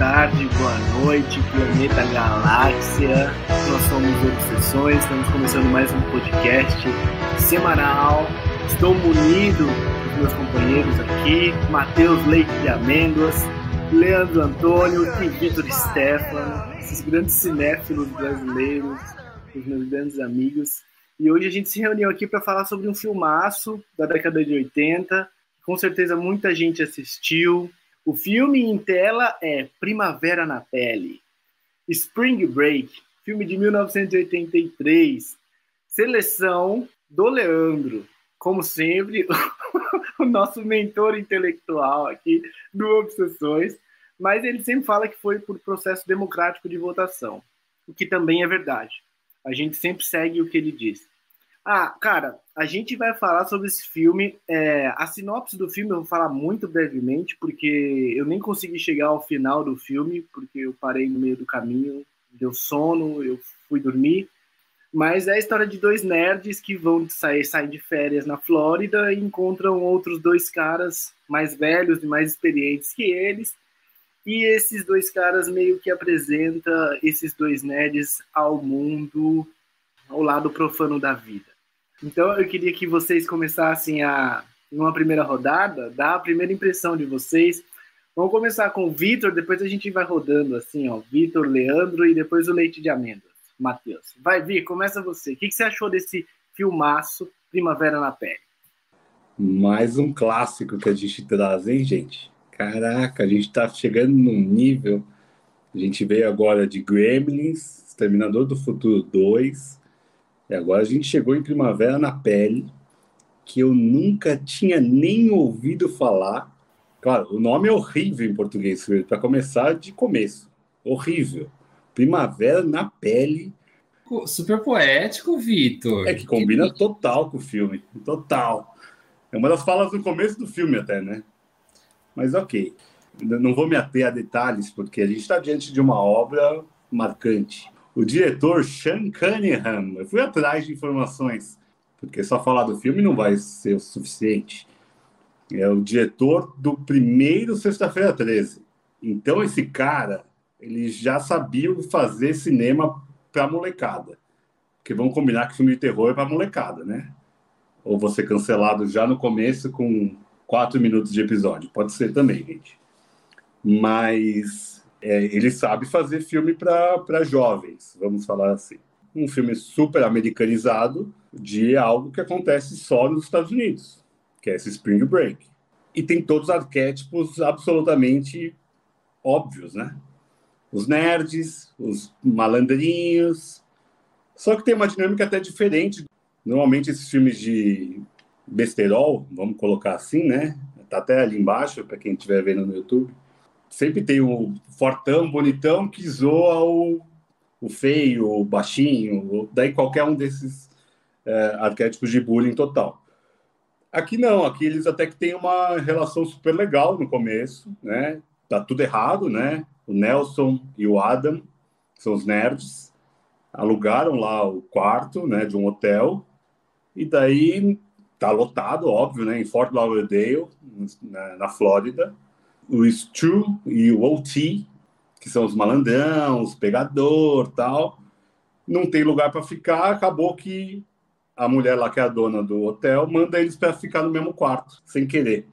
tarde, boa noite, planeta galáxia. Nós somos Obsessões, estamos começando mais um podcast semanal. Estou munido dos meus companheiros aqui, Matheus Leite de Amêndoas, Leandro Antônio e Vitor Stefano, esses grandes cinéfilos brasileiros, os meus grandes amigos. E hoje a gente se reuniu aqui para falar sobre um filmaço da década de 80. Com certeza muita gente assistiu, o filme em tela é Primavera na Pele, Spring Break, filme de 1983, seleção do Leandro, como sempre, o nosso mentor intelectual aqui do Obsessões, mas ele sempre fala que foi por processo democrático de votação, o que também é verdade. A gente sempre segue o que ele diz. Ah, cara, a gente vai falar sobre esse filme. É, a sinopse do filme eu vou falar muito brevemente, porque eu nem consegui chegar ao final do filme, porque eu parei no meio do caminho, deu sono, eu fui dormir. Mas é a história de dois nerds que vão sair, sair de férias na Flórida e encontram outros dois caras mais velhos e mais experientes que eles. E esses dois caras meio que apresentam esses dois nerds ao mundo, ao lado profano da vida. Então eu queria que vocês começassem a, numa primeira rodada, dar a primeira impressão de vocês. Vamos começar com o Vitor, depois a gente vai rodando assim, ó. Vitor, Leandro e depois o Leite de Amêndoas. Matheus. Vai, Vi, começa você. O que, que você achou desse filmaço Primavera na Pele? Mais um clássico que a gente traz, hein, gente? Caraca, a gente tá chegando num nível. A gente veio agora de Gremlins, Exterminador do Futuro 2, e agora a gente chegou em Primavera na Pele, que eu nunca tinha nem ouvido falar. Claro, o nome é horrível em português, para começar de começo. Horrível. Primavera na Pele. Super poético, Vitor. É que combina que... total com o filme. Total. É uma das falas do começo do filme, até, né? Mas ok. Não vou me ater a detalhes, porque a gente está diante de uma obra marcante o diretor Sean Cunningham. Eu fui atrás de informações, porque só falar do filme não vai ser o suficiente. É o diretor do primeiro Sexta-feira 13. Então, esse cara, ele já sabia fazer cinema para molecada. Porque vamos combinar que filme de terror é para molecada, né? Ou você cancelado já no começo com quatro minutos de episódio. Pode ser também, gente. Mas é, ele sabe fazer filme para jovens, vamos falar assim. Um filme super americanizado de algo que acontece só nos Estados Unidos, que é esse Spring Break. E tem todos os arquétipos absolutamente óbvios, né? Os nerds, os malandrinhos. Só que tem uma dinâmica até diferente. Normalmente esses filmes de besterol, vamos colocar assim, né? Tá até ali embaixo para quem estiver vendo no YouTube sempre tem o fortão, bonitão, que zoa o, o feio, o baixinho, daí qualquer um desses é, arquétipos de bullying total. Aqui não, aqui eles até que têm uma relação super legal no começo, né? Tá tudo errado, né? O Nelson e o Adam, são os nerds, alugaram lá o quarto, né, de um hotel, e daí tá lotado, óbvio, né, em Fort Lauderdale, na, na Flórida, o Stu e o OT, que são os malandrão, os pegador tal, não tem lugar para ficar, acabou que a mulher lá, que é a dona do hotel, manda eles para ficar no mesmo quarto, sem querer.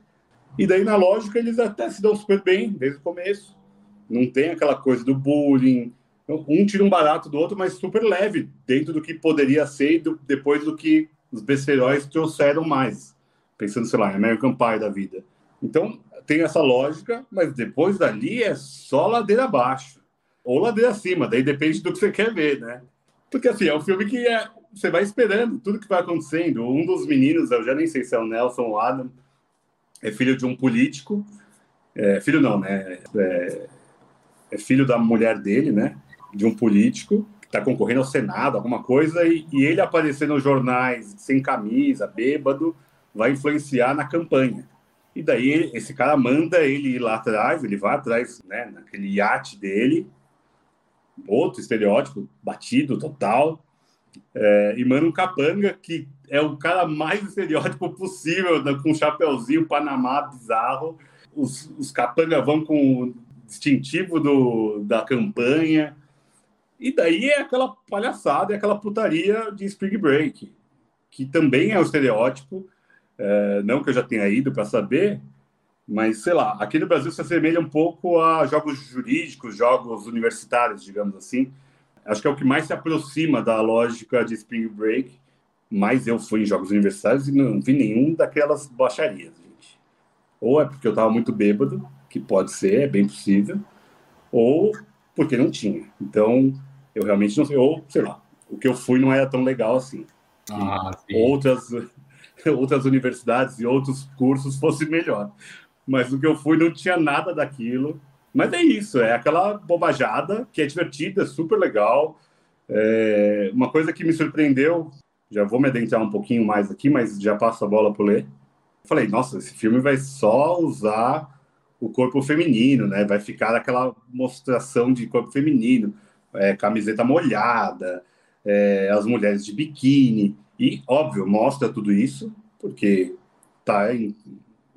E daí, na lógica, eles até se dão super bem desde o começo. Não tem aquela coisa do bullying. Um tira um barato do outro, mas super leve, dentro do que poderia ser do, depois do que os besteróis trouxeram mais. Pensando, sei lá, American Pie da vida. Então, tem essa lógica, mas depois dali é só ladeira abaixo. Ou ladeira acima, daí depende do que você quer ver, né? Porque assim, é um filme que é, você vai esperando tudo que vai acontecendo. Um dos meninos, eu já nem sei se é o Nelson ou Adam, é filho de um político. É, filho não, né? É, é, filho da mulher dele, né? De um político que está concorrendo ao Senado, alguma coisa, e, e ele aparecer nos jornais sem camisa, bêbado, vai influenciar na campanha. E daí esse cara manda ele ir lá atrás, ele vai atrás, né, naquele iate dele, outro estereótipo, batido total, é, e manda um capanga que é o cara mais estereótipo possível, né, com um chapeuzinho Panamá bizarro. Os, os capanga vão com distintivo do, da campanha. E daí é aquela palhaçada, é aquela putaria de Spring Break, que também é o um estereótipo. É, não que eu já tenha ido para saber, mas sei lá, aqui no Brasil se assemelha um pouco a jogos jurídicos, jogos universitários, digamos assim. Acho que é o que mais se aproxima da lógica de Spring Break. Mas eu fui em jogos universitários e não vi nenhum daquelas baixarias, gente. Ou é porque eu estava muito bêbado, que pode ser, é bem possível, ou porque não tinha. Então, eu realmente não sei. Ou, sei lá, o que eu fui não era tão legal assim. Ah, outras, outras universidades e outros cursos fosse melhor. Mas o que eu fui não tinha nada daquilo. Mas é isso, é aquela bobajada que é divertida, super legal. É uma coisa que me surpreendeu, já vou me adentrar um pouquinho mais aqui, mas já passo a bola para ler. Falei, nossa, esse filme vai só usar o corpo feminino, né? Vai ficar aquela mostração de corpo feminino, é, camiseta molhada, é, as mulheres de biquíni. E, óbvio, mostra tudo isso, porque tá em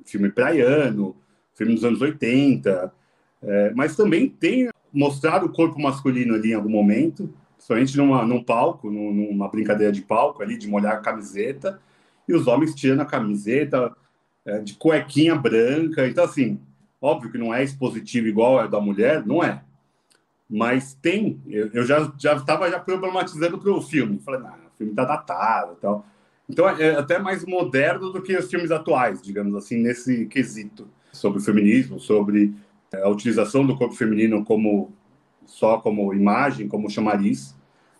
filme praiano, filme dos anos 80, é, mas também tem mostrado o corpo masculino ali em algum momento, principalmente numa, num palco, numa brincadeira de palco ali, de molhar a camiseta, e os homens tirando a camiseta é, de cuequinha branca. Então, assim, Óbvio que não é expositivo igual a da mulher, não é. Mas tem, eu, eu já já estava já problematizando para o filme. Falei, não, filme está datado, tal. Então é até mais moderno do que os filmes atuais, digamos assim, nesse quesito sobre o feminismo, sobre é, a utilização do corpo feminino como só como imagem, como chamariz.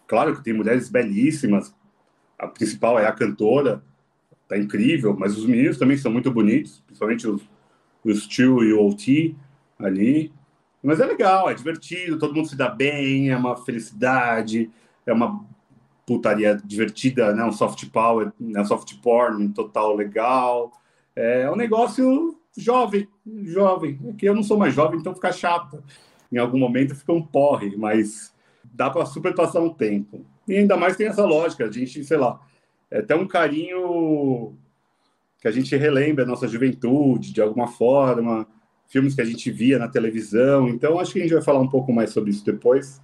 Claro que tem mulheres belíssimas. A principal é a cantora, tá incrível, mas os meninos também são muito bonitos, principalmente os o Stu e o OT ali. Mas é legal, é divertido, todo mundo se dá bem, é uma felicidade, é uma putaria divertida, né? um soft power, né? soft porn total legal. É um negócio jovem, jovem. É que eu não sou mais jovem, então fica chato. Em algum momento fica um porre, mas dá para super passar um tempo. E ainda mais tem essa lógica, a gente, sei lá, é até um carinho que a gente relembra a nossa juventude de alguma forma, filmes que a gente via na televisão. Então, acho que a gente vai falar um pouco mais sobre isso depois.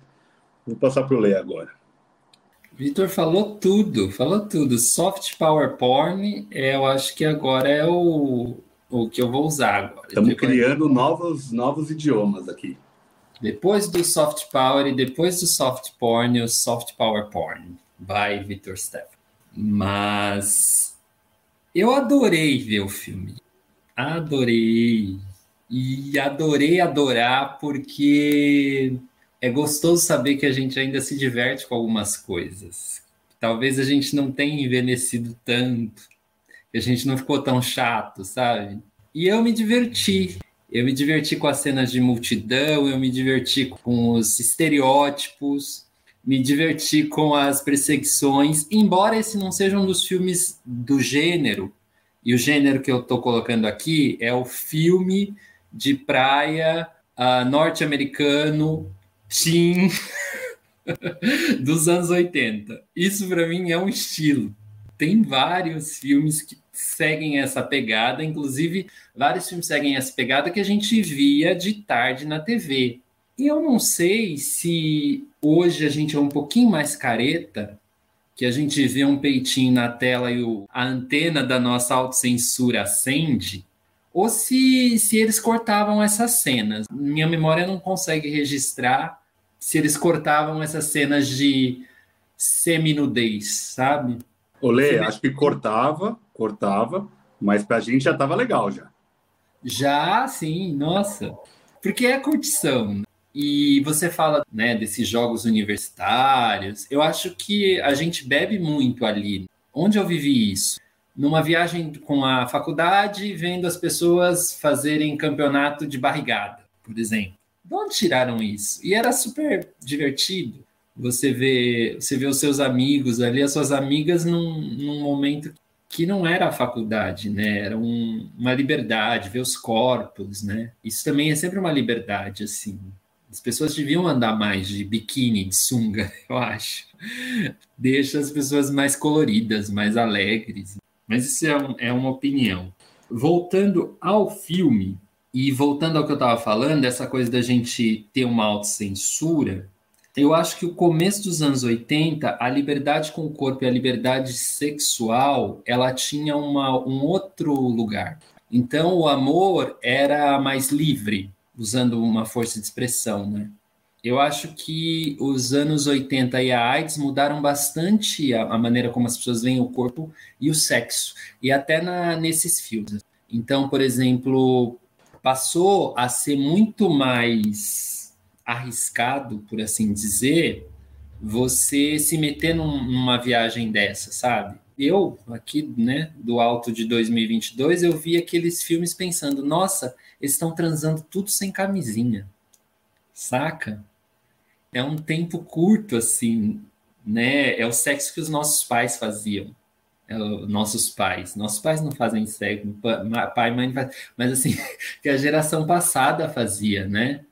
Vou passar para o Lê agora. Vitor falou tudo, falou tudo. Soft Power Porn, é, eu acho que agora é o, o que eu vou usar agora. Estamos depois... criando novos, novos idiomas aqui. Depois do Soft Power e depois do Soft Porn, o Soft Power Porn. Vai, Vitor Steff. Mas eu adorei ver o filme. Adorei. E adorei adorar porque é gostoso saber que a gente ainda se diverte com algumas coisas. Talvez a gente não tenha envelhecido tanto, que a gente não ficou tão chato, sabe? E eu me diverti. Eu me diverti com as cenas de multidão, eu me diverti com os estereótipos, me diverti com as perseguições, embora esse não seja um dos filmes do gênero, e o gênero que eu estou colocando aqui é o filme de praia uh, norte-americano teen dos anos 80. Isso para mim é um estilo. Tem vários filmes que seguem essa pegada, inclusive vários filmes seguem essa pegada que a gente via de tarde na TV. E eu não sei se hoje a gente é um pouquinho mais careta, que a gente vê um peitinho na tela e o, a antena da nossa autocensura acende, ou se, se eles cortavam essas cenas. Minha memória não consegue registrar se eles cortavam essas cenas de seminudez, sabe? Olê, acho que cortava, cortava, mas pra gente já tava legal já. Já, sim, nossa. Porque é curtição. E você fala né, desses jogos universitários. Eu acho que a gente bebe muito ali. Onde eu vivi isso? Numa viagem com a faculdade, vendo as pessoas fazerem campeonato de barrigada, por exemplo. De onde tiraram isso? E era super divertido. Você vê, você vê os seus amigos ali, as suas amigas num, num momento que não era a faculdade, né? Era um, uma liberdade, ver os corpos, né? Isso também é sempre uma liberdade, assim. As pessoas deviam andar mais de biquíni, de sunga, eu acho. Deixa as pessoas mais coloridas, mais alegres. Mas isso é, um, é uma opinião. Voltando ao filme, E voltando ao que eu estava falando, essa coisa da gente ter uma autocensura, eu acho que o começo dos anos 80, a liberdade com o corpo e a liberdade sexual, ela tinha uma, um outro lugar. Então, o amor era mais livre, usando uma força de expressão, né? Eu acho que os anos 80 e a AIDS mudaram bastante a, a maneira como as pessoas veem o corpo e o sexo, e até na, nesses filmes. Então, por exemplo, passou a ser muito mais arriscado, por assim dizer, você se meter num, numa viagem dessa, sabe? Eu, aqui, né, do alto de 2022, eu vi aqueles filmes pensando, nossa, eles estão transando tudo sem camisinha, saca? É um tempo curto, assim, né? É o sexo que os nossos pais faziam. É nossos pais. Nossos pais não fazem sexo, pai e mãe faz, mas assim, que a geração passada fazia, né?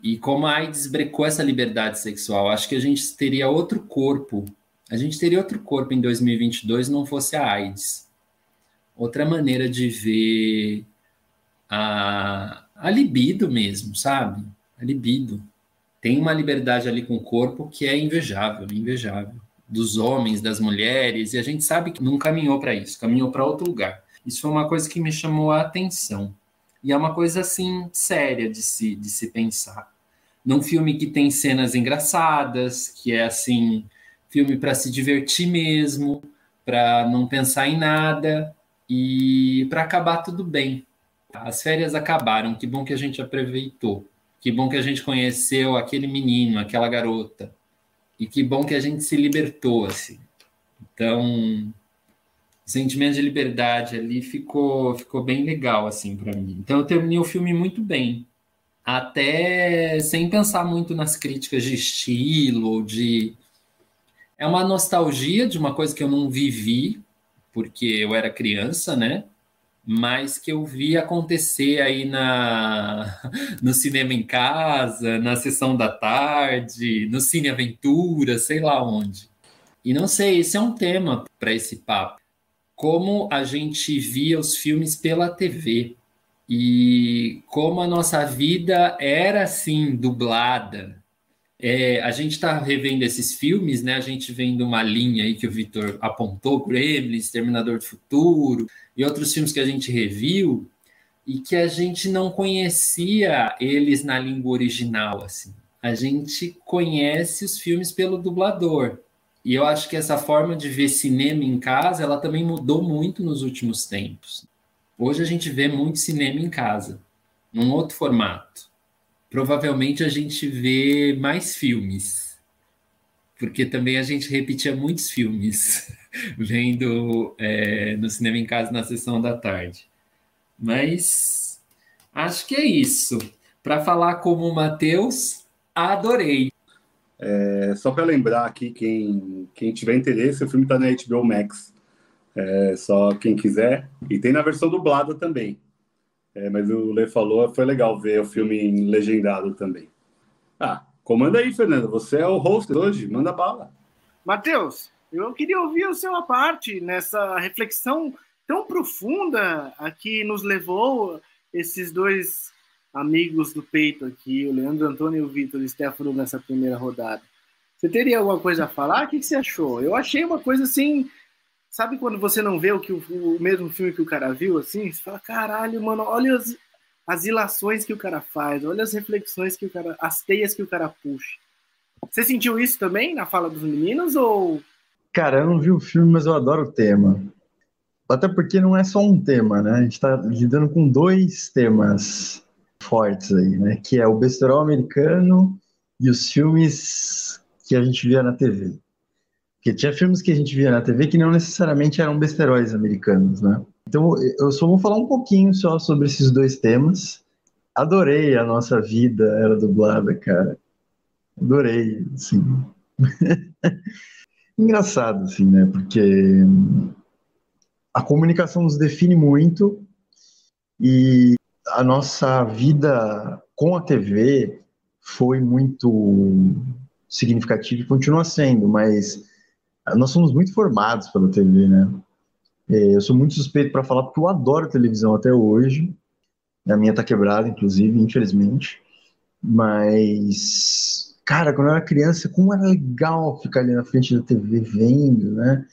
E como a AIDS brecou essa liberdade sexual, acho que a gente teria outro corpo. A gente teria outro corpo em 2022 não fosse a AIDS. Outra maneira de ver a, a libido mesmo, sabe? A libido. Tem uma liberdade ali com o corpo que é invejável, invejável. Dos homens, das mulheres, e a gente sabe que não caminhou para isso, caminhou para outro lugar. Isso foi uma coisa que me chamou a atenção. E é uma coisa assim séria de se, de se pensar num filme que tem cenas engraçadas, que é assim, filme para se divertir mesmo, para não pensar em nada e para acabar tudo bem. As férias acabaram, que bom que a gente aproveitou. Que bom que a gente conheceu aquele menino, aquela garota. E que bom que a gente se libertou assim. Então, o sentimento de liberdade ali ficou ficou bem legal assim para mim. Então eu terminei o filme muito bem até sem pensar muito nas críticas de estilo, de é uma nostalgia de uma coisa que eu não vivi porque eu era criança, né? Mas que eu vi acontecer aí na no cinema em casa, na sessão da tarde, no Cine Aventura, sei lá onde. E não sei, esse é um tema para esse papo. Como a gente via os filmes pela TV e como a nossa vida era assim, dublada. É, a gente está revendo esses filmes, né? A gente vendo uma linha aí que o Vitor apontou, Gremlins, Terminador do Futuro, e outros filmes que a gente reviu, e que a gente não conhecia eles na língua original, assim. A gente conhece os filmes pelo dublador. E eu acho que essa forma de ver cinema em casa, ela também mudou muito nos últimos tempos. Hoje a gente vê muito cinema em casa, num outro formato. Provavelmente a gente vê mais filmes, porque também a gente repetia muitos filmes vendo é, no cinema em casa na sessão da tarde. Mas acho que é isso. Para falar como o Matheus, adorei. É, só para lembrar aqui, quem, quem tiver interesse, o filme está na HBO Max. É, só quem quiser. E tem na versão dublada também. É, mas o Lê falou, foi legal ver o filme legendado também. Ah, comanda aí, Fernando. Você é o host hoje, manda bala. Matheus, eu queria ouvir o seu parte nessa reflexão tão profunda a que nos levou esses dois amigos do peito aqui, o Leandro Antônio e o Vitor Stefano nessa primeira rodada. Você teria alguma coisa a falar? O que você achou? Eu achei uma coisa assim Sabe quando você não vê o, que o, o mesmo filme que o cara viu, assim? Você fala, caralho, mano, olha as, as ilações que o cara faz, olha as reflexões que o cara. as teias que o cara puxa. Você sentiu isso também na fala dos meninos ou. Cara, eu não vi o filme, mas eu adoro o tema. Até porque não é só um tema, né? A gente tá lidando com dois temas fortes aí, né? Que é o besterol americano e os filmes que a gente via na TV. Porque tinha filmes que a gente via na TV que não necessariamente eram besteróis americanos, né? Então eu só vou falar um pouquinho só sobre esses dois temas. Adorei a nossa vida era dublada, cara. Adorei, assim. Engraçado, assim, né? Porque a comunicação nos define muito e a nossa vida com a TV foi muito significativa e continua sendo, mas nós somos muito formados pela TV, né? É, eu sou muito suspeito para falar porque eu adoro televisão até hoje. A minha tá quebrada, inclusive, infelizmente. Mas, cara, quando eu era criança, como era legal ficar ali na frente da TV vendo, né?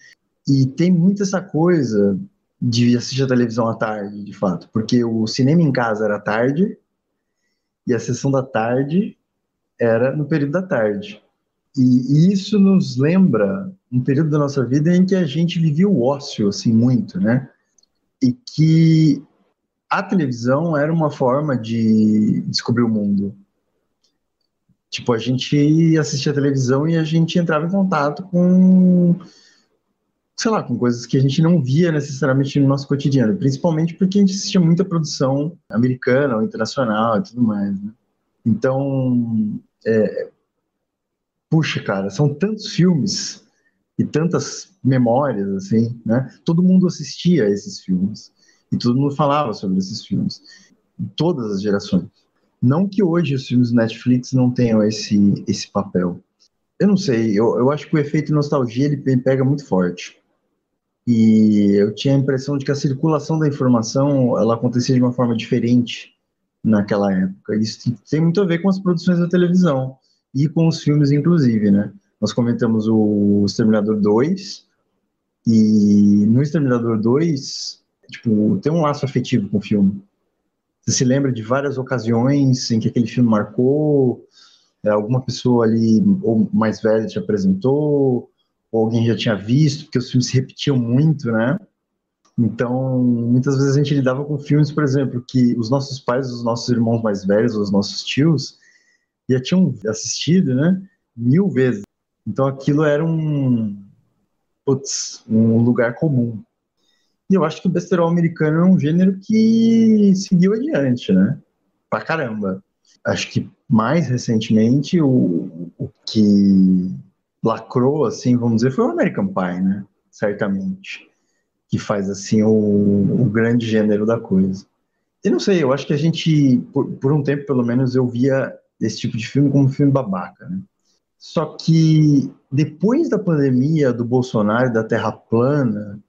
E tem muito essa coisa de assistir a televisão à tarde, de fato, porque o cinema em casa era à tarde e a sessão da tarde era no período da tarde. E isso nos lembra um período da nossa vida em que a gente vivia o ócio, assim, muito, né? E que a televisão era uma forma de descobrir o mundo. Tipo, a gente assistia a televisão e a gente entrava em contato com, sei lá, com coisas que a gente não via necessariamente no nosso cotidiano, principalmente porque a gente assistia muita produção americana ou internacional e tudo mais, né? Então, é, puxa, cara, são tantos filmes e tantas memórias, assim, né? Todo mundo assistia a esses filmes e todo mundo falava sobre esses filmes, em todas as gerações. Não que hoje os filmes Netflix não tenham esse, esse papel. Eu não sei, eu, eu acho que o efeito nostalgia ele pega muito forte. E eu tinha a impressão de que a circulação da informação ela acontecia de uma forma diferente naquela época. Isso tem muito a ver com as produções da televisão e com os filmes, inclusive, né? Nós comentamos o Exterminador 2, e no Exterminador 2, tipo, tem um laço afetivo com o filme. Você se lembra de várias ocasiões em que aquele filme marcou, é, alguma pessoa ali, ou mais velha, te apresentou, ou alguém já tinha visto, porque os filmes se repetiam muito, né? Então, muitas vezes a gente lidava com filmes, por exemplo, que os nossos pais, os nossos irmãos mais velhos, os nossos tios, já tinham assistido, né? Mil vezes. Então aquilo era um, putz, um lugar comum. E eu acho que o besterol americano é um gênero que seguiu adiante, né? Pra caramba. Acho que mais recentemente o, o que lacrou, assim, vamos dizer, foi o American Pie, né? Certamente. Que faz, assim, o, o grande gênero da coisa. E não sei, eu acho que a gente, por, por um tempo pelo menos, eu via esse tipo de filme como um filme babaca, né? Só que depois da pandemia do Bolsonaro da Terra plana,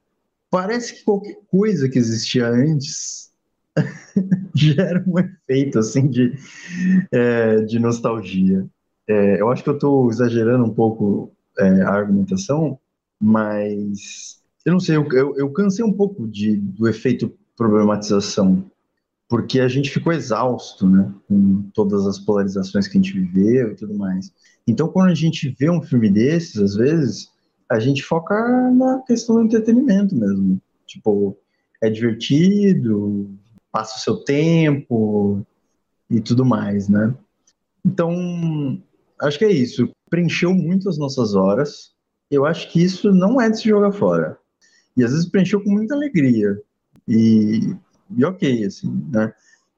parece que qualquer coisa que existia antes gera um efeito assim de, é, de nostalgia. É, eu acho que eu estou exagerando um pouco é, a argumentação, mas eu não sei, eu, eu, eu cansei um pouco de, do efeito problematização porque a gente ficou exausto, né, com todas as polarizações que a gente viveu e tudo mais. Então, quando a gente vê um filme desses, às vezes, a gente foca na questão do entretenimento mesmo. Tipo, é divertido, passa o seu tempo e tudo mais, né? Então, acho que é isso. Preencheu muito as nossas horas. Eu acho que isso não é de se jogar fora. E às vezes preencheu com muita alegria. E e ok, assim, né?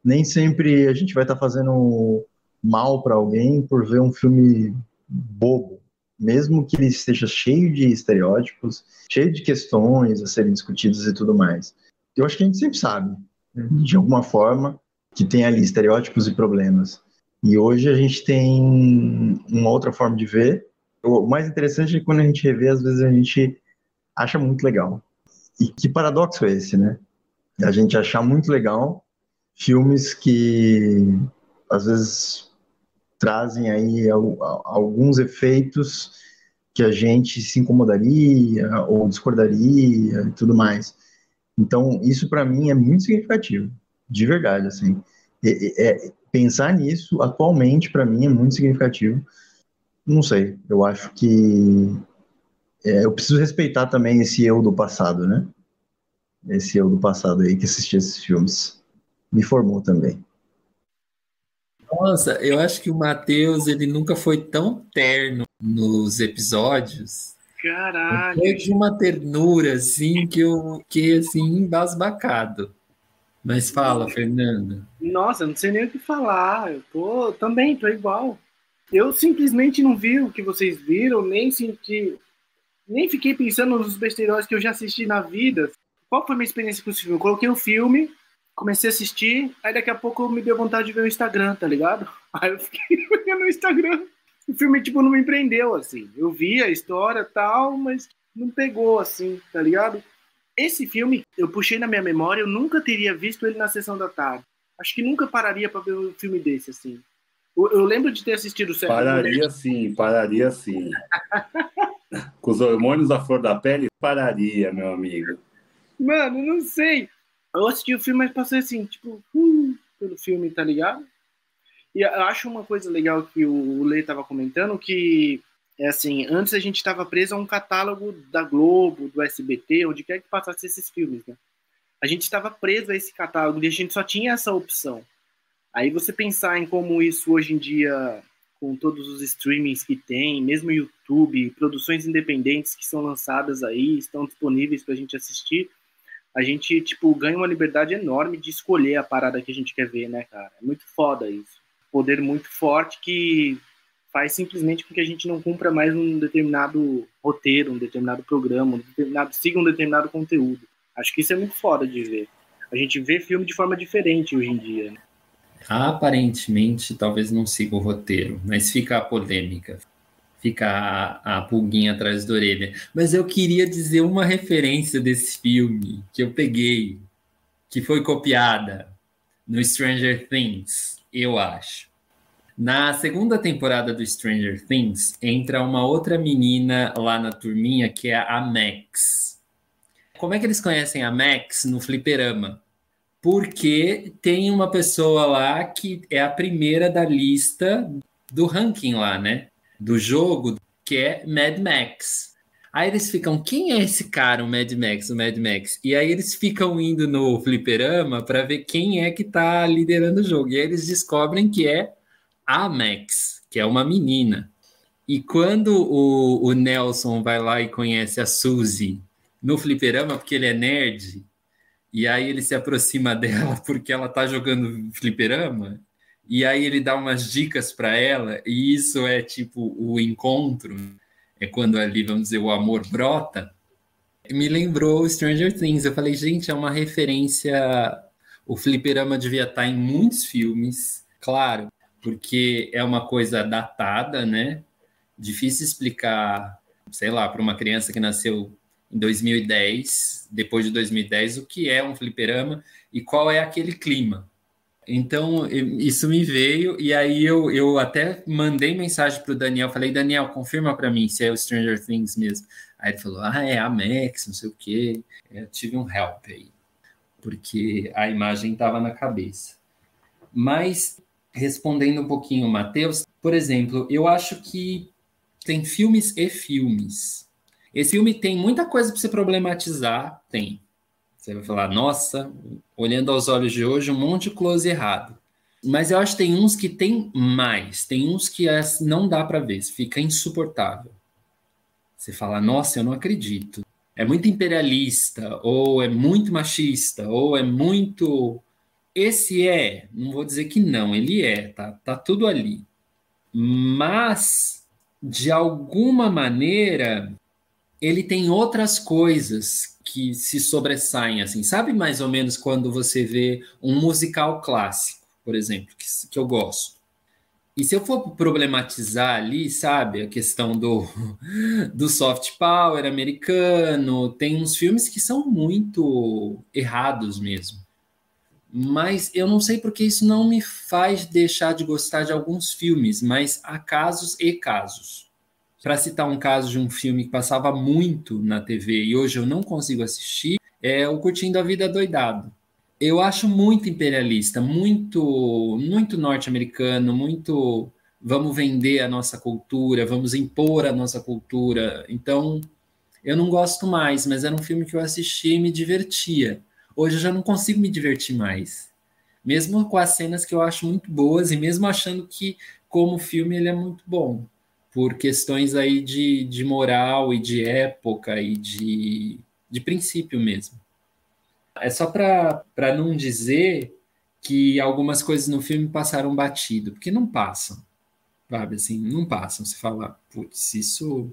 Nem sempre a gente vai estar tá fazendo mal para alguém por ver um filme bobo, mesmo que ele esteja cheio de estereótipos, cheio de questões a serem discutidas e tudo mais. Eu acho que a gente sempre sabe, né, de alguma forma, que tem ali estereótipos e problemas. E hoje a gente tem uma outra forma de ver. O mais interessante é que quando a gente revê, às vezes a gente acha muito legal. E que paradoxo é esse, né? A gente achar muito legal filmes que às vezes trazem aí alguns efeitos que a gente se incomodaria ou discordaria e tudo mais. Então, isso para mim é muito significativo, de verdade, assim. É, é, pensar nisso atualmente para mim é muito significativo. Não sei, eu acho que é, eu preciso respeitar também esse eu do passado, né? Esse eu do passado aí que assistia esses filmes. Me formou também. Nossa, eu acho que o Matheus ele nunca foi tão terno nos episódios. Caralho! Foi de uma ternura, assim, que eu fiquei, assim, embasbacado. Mas fala, Fernando. Nossa, não sei nem o que falar. Eu tô, também, tô igual. Eu simplesmente não vi o que vocês viram, nem senti... Nem fiquei pensando nos besteiros que eu já assisti na vida. Qual foi a minha experiência com esse filme? Eu coloquei o filme, comecei a assistir, aí daqui a pouco me deu vontade de ver o Instagram, tá ligado? Aí eu fiquei vendo o Instagram. O filme, tipo, não me empreendeu, assim. Eu vi a história e tal, mas não pegou, assim, tá ligado? Esse filme, eu puxei na minha memória, eu nunca teria visto ele na sessão da tarde. Acho que nunca pararia para ver um filme desse, assim. Eu, eu lembro de ter assistido o Pararia sim, pararia sim. Com os hormônios à flor da pele, pararia, meu amigo. Mano, não sei. Eu assisti o filme, mas passei assim, tipo, uh, pelo filme, tá ligado? E eu acho uma coisa legal que o Lei tava comentando, que é assim, antes a gente estava preso a um catálogo da Globo, do SBT, onde quer que passasse esses filmes, né? A gente estava preso a esse catálogo e a gente só tinha essa opção. Aí você pensar em como isso hoje em dia, com todos os streamings que tem, mesmo YouTube, produções independentes que são lançadas aí, estão disponíveis para a gente assistir, a gente, tipo, ganha uma liberdade enorme de escolher a parada que a gente quer ver, né, cara? É muito foda isso. Poder muito forte que faz simplesmente com que a gente não cumpra mais um determinado roteiro, um determinado programa, um determinado, siga um determinado conteúdo. Acho que isso é muito foda de ver. A gente vê filme de forma diferente hoje em dia. Né? Aparentemente, talvez não siga o roteiro, mas fica a polêmica, fica a, a pulguinha atrás da orelha. Mas eu queria dizer uma referência desse filme que eu peguei, que foi copiada no Stranger Things, eu acho. Na segunda temporada do Stranger Things, entra uma outra menina lá na turminha que é a Max. Como é que eles conhecem a Max no fliperama? porque tem uma pessoa lá que é a primeira da lista do ranking lá, né? Do jogo, que é Mad Max. Aí eles ficam, quem é esse cara, o Mad Max, o Mad Max? E aí eles ficam indo no fliperama para ver quem é que tá liderando o jogo. E aí eles descobrem que é a Max, que é uma menina. E quando o, o Nelson vai lá e conhece a Suzy no fliperama, porque ele é nerd, e aí ele se aproxima dela porque ela tá jogando fliperama, e aí ele dá umas dicas para ela, e isso é tipo o encontro, é quando ali, vamos dizer, o amor brota. Me lembrou Stranger Things. Eu falei, gente, é uma referência. O fliperama devia estar tá em muitos filmes, claro, porque é uma coisa datada, né? Difícil explicar, sei lá, para uma criança que nasceu em 2010, depois de 2010, o que é um fliperama e qual é aquele clima. Então, isso me veio, e aí eu, eu até mandei mensagem para o Daniel, falei, Daniel, confirma para mim se é o Stranger Things mesmo. Aí ele falou, ah, é a Max, não sei o quê. Eu tive um help aí, porque a imagem estava na cabeça. Mas, respondendo um pouquinho, Matheus, por exemplo, eu acho que tem filmes e filmes. Esse filme tem muita coisa para você problematizar, tem. Você vai falar, nossa, olhando aos olhos de hoje, um monte de close errado. Mas eu acho que tem uns que tem mais, tem uns que não dá para ver, fica insuportável. Você fala, nossa, eu não acredito. É muito imperialista, ou é muito machista, ou é muito. Esse é, não vou dizer que não, ele é, tá, tá tudo ali. Mas, de alguma maneira, ele tem outras coisas que se sobressaem, assim. Sabe mais ou menos quando você vê um musical clássico, por exemplo, que, que eu gosto. E se eu for problematizar ali, sabe, a questão do, do soft power americano, tem uns filmes que são muito errados mesmo. Mas eu não sei porque isso não me faz deixar de gostar de alguns filmes, mas há casos e casos. Para citar um caso de um filme que passava muito na TV e hoje eu não consigo assistir, é o Curtindo a Vida Doidado. Eu acho muito imperialista, muito, muito norte-americano, muito vamos vender a nossa cultura, vamos impor a nossa cultura. Então, eu não gosto mais, mas era um filme que eu assisti e me divertia. Hoje eu já não consigo me divertir mais. Mesmo com as cenas que eu acho muito boas e mesmo achando que como filme ele é muito bom por questões aí de, de moral e de época e de, de princípio mesmo. É só para não dizer que algumas coisas no filme passaram batido, porque não passam, sabe? Assim, não passam. Você fala, putz, isso,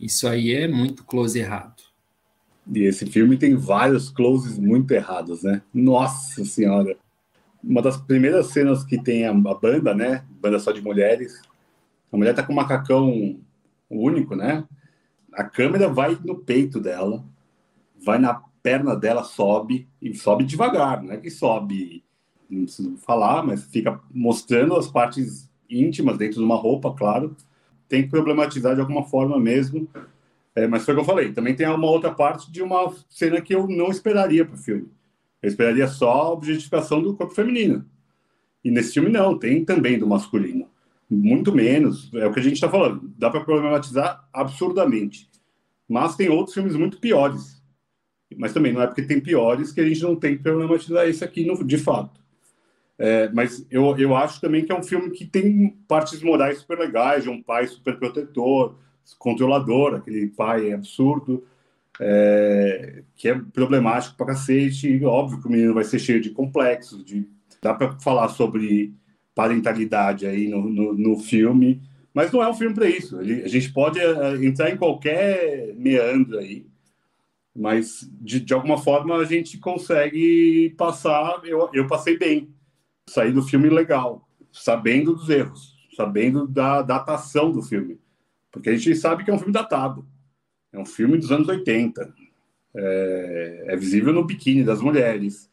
isso aí é muito close errado. E esse filme tem vários closes muito errados, né? Nossa Senhora! Uma das primeiras cenas que tem a, a banda, né? Banda só de mulheres, a mulher tá com um macacão único, né? A câmera vai no peito dela, vai na perna dela, sobe, e sobe devagar, não é que sobe não preciso falar, mas fica mostrando as partes íntimas dentro de uma roupa, claro. Tem que problematizar de alguma forma mesmo. É, mas foi o que eu falei. Também tem uma outra parte de uma cena que eu não esperaria para o filme. Eu esperaria só a objetificação do corpo feminino. E nesse filme não, tem também do masculino. Muito menos. É o que a gente está falando. Dá para problematizar absurdamente. Mas tem outros filmes muito piores. Mas também não é porque tem piores que a gente não tem que problematizar esse aqui no, de fato. É, mas eu, eu acho também que é um filme que tem partes morais super legais, de um pai super protetor, controlador, aquele pai absurdo, é, que é problemático pra cacete. Óbvio que o menino vai ser cheio de complexos, de, dá para falar sobre parentalidade aí no, no, no, filme, mas não é um filme para isso. Ele, a gente pode é, entrar em qualquer meandro aí, mas de, de alguma forma a gente consegue passar. Eu, eu passei bem sair do filme legal, sabendo dos erros, sabendo da datação do filme. Porque a gente sabe que é um filme datado. É um filme dos anos 80. É, é visível no biquíni das mulheres,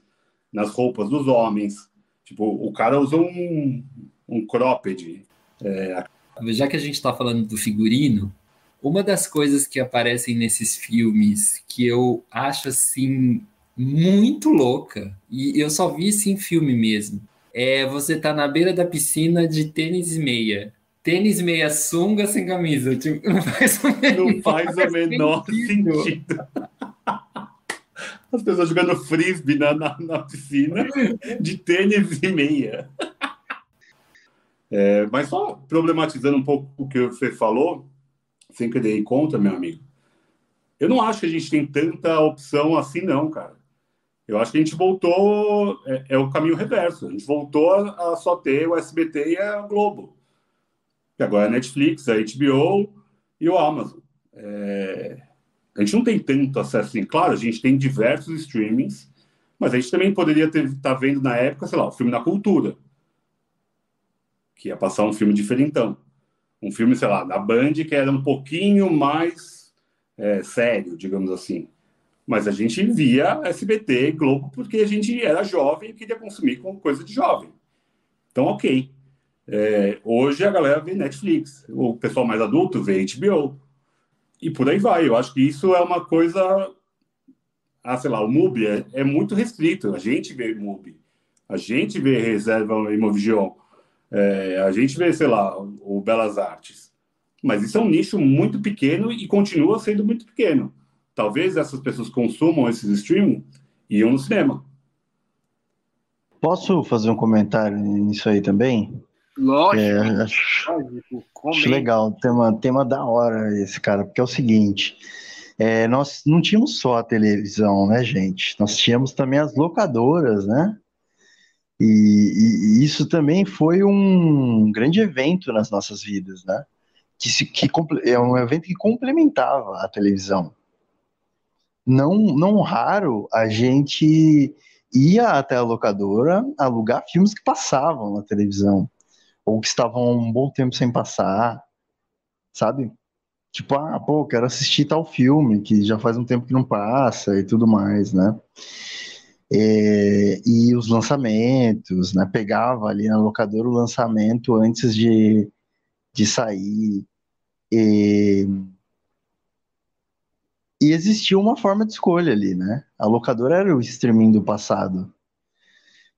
nas roupas dos homens. Tipo, o cara usa um, um cropped. É... Já que a gente está falando do figurino, uma das coisas que aparecem nesses filmes que eu acho assim muito louca, e eu só vi isso em filme mesmo, é você tá na beira da piscina de tênis e meia. Tênis, meia, sunga sem camisa. Tipo, não faz o menor, não faz o menor sentido. sentido. As pessoas jogando frisbee na, na, na piscina de tênis e meia. É, mas só problematizando um pouco o que você falou, sem querer ir contra, meu amigo. Eu não acho que a gente tem tanta opção assim, não, cara. Eu acho que a gente voltou, é, é, o caminho reverso. A gente voltou a, só ter o SBT e a Globo. Que agora é a Netflix, a HBO e o Amazon. É, a gente não tem tanto acesso assim. Claro, a gente tem diversos streamings, mas a gente também poderia estar tá vendo na época, sei lá, o filme na cultura. Que ia passar um filme diferentão. Um filme, sei lá, da Band, que era um pouquinho mais é, sério, digamos assim. Mas a gente via SBT, Globo, porque a gente era jovem e queria consumir com coisa de jovem. Então, ok. É, hoje a galera vê Netflix, o pessoal mais adulto vê HBO. E por aí vai. Eu acho que isso é uma coisa. Ah, sei lá, o MUBI é, é muito restrito. A gente vê MUBI, a gente vê Reserva Imovision, é, a gente vê, sei lá, o Belas Artes. Mas isso é um nicho muito pequeno e continua sendo muito pequeno talvez essas pessoas consumam esses streaming e iam no cinema. Posso fazer um comentário nisso aí também? Lógico. É, acho, lógico. acho legal, tema, tema da hora esse cara, porque é o seguinte. É, nós não tínhamos só a televisão, né, gente? Nós tínhamos também as locadoras, né? E, e, e isso também foi um grande evento nas nossas vidas, né? Que, se, que é um evento que complementava a televisão não, não raro a gente ia até a locadora alugar filmes que passavam na televisão, ou que estavam um bom tempo sem passar, sabe? Tipo, ah, pô, quero assistir tal filme que já faz um tempo que não passa e tudo mais, né? É, e os lançamentos, né? Pegava ali na locadora o lançamento antes de, de sair. E, e existia uma forma de escolha ali, né? A locadora era o streaming do passado.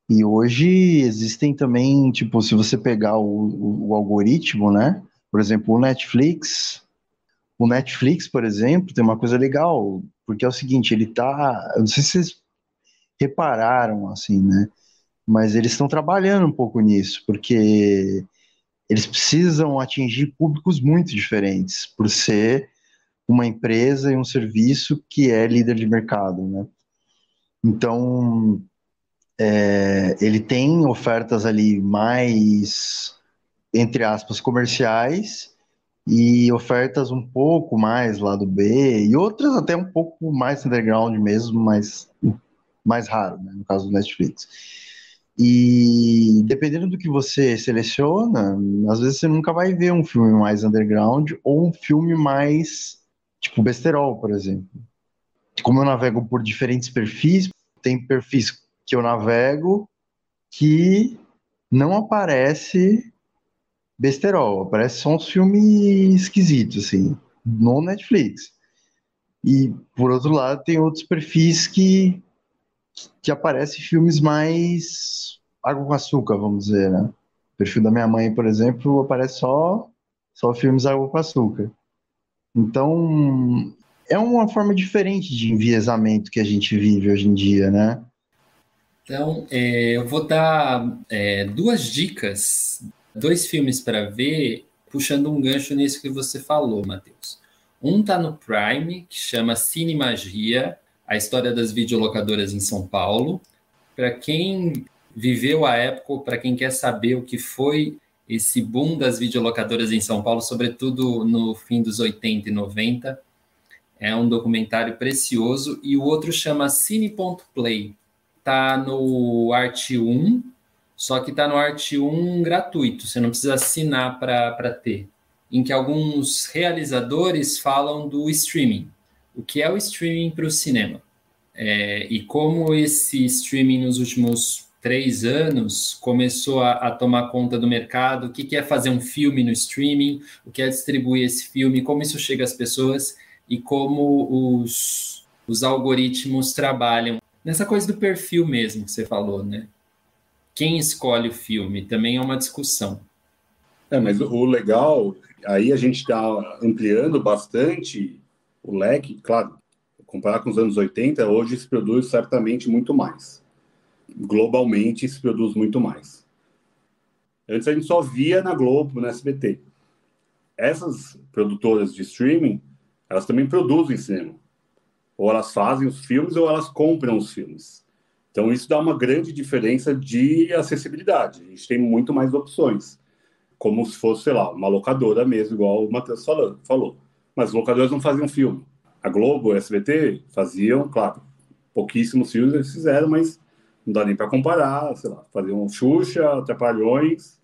E hoje existem também, tipo, se você pegar o, o, o algoritmo, né? Por exemplo, o Netflix. O Netflix, por exemplo, tem uma coisa legal, porque é o seguinte, ele tá. Eu não sei se vocês repararam, assim, né? Mas eles estão trabalhando um pouco nisso, porque eles precisam atingir públicos muito diferentes, por ser uma empresa e um serviço que é líder de mercado, né? Então, é, ele tem ofertas ali mais, entre aspas, comerciais e ofertas um pouco mais lá do B e outras até um pouco mais underground mesmo, mas mais raro, né? no caso do Netflix. E dependendo do que você seleciona, às vezes você nunca vai ver um filme mais underground ou um filme mais Tipo besterol, por exemplo. Como eu navego por diferentes perfis, tem perfis que eu navego que não aparece besterol, aparece só uns filmes esquisitos, assim, no Netflix. E, por outro lado, tem outros perfis que, que aparecem filmes mais água com açúcar, vamos dizer, né? O perfil da minha mãe, por exemplo, aparece só, só filmes água com açúcar. Então, é uma forma diferente de enviesamento que a gente vive hoje em dia, né? Então, é, eu vou dar é, duas dicas, dois filmes para ver, puxando um gancho nisso que você falou, Matheus. Um tá no Prime, que chama Cine Magia, a história das videolocadoras em São Paulo. Para quem viveu a época, para quem quer saber o que foi esse boom das videolocadoras em São Paulo, sobretudo no fim dos 80 e 90, é um documentário precioso. E o outro chama Cine.play. Tá no Art 1, só que tá no Art 1 gratuito, você não precisa assinar para ter em que alguns realizadores falam do streaming. O que é o streaming para o cinema? É, e como esse streaming nos últimos três anos começou a, a, tomar conta do mercado, o que, que é fazer um filme no streaming, o que é distribuir esse filme, como isso chega às pessoas e como os, os algoritmos trabalham. Nessa coisa do perfil mesmo que você falou, né? Quem escolhe o filme também é uma discussão. É, mas o legal aí a gente está ampliando bastante o leque, claro, comparar com os anos 80, hoje se produz certamente muito mais. Globalmente se produz muito mais. Antes a gente só via na Globo, na SBT. Essas produtoras de streaming, elas também produzem cinema. Ou elas fazem os filmes ou elas compram os filmes. Então isso dá uma grande diferença de acessibilidade. A gente tem muito mais opções como se fosse, sei lá, uma locadora mesmo, igual o Matheus falou. Mas locadoras não faziam filme. A Globo, o SBT faziam, claro, pouquíssimos filmes eles fizeram, mas não dá nem para comparar, sei lá, faziam Xuxa, Trapalhões,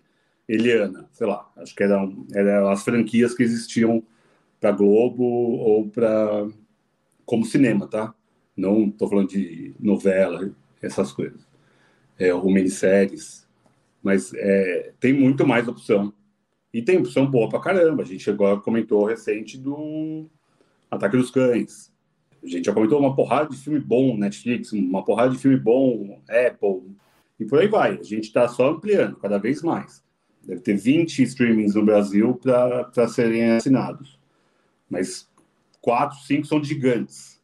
Eliana, sei lá, acho que eram, eram as franquias que existiam para Globo ou para como cinema, tá? Não estou falando de novela, essas coisas. É, ou minisséries, mas é, tem muito mais opção. E tem opção boa pra caramba. A gente agora comentou recente do Ataque dos Cães. A gente já comentou uma porrada de filme bom Netflix, uma porrada de filme bom Apple, e por aí vai. A gente está só ampliando cada vez mais. Deve ter 20 streamings no Brasil para serem assinados. Mas quatro, cinco são gigantes.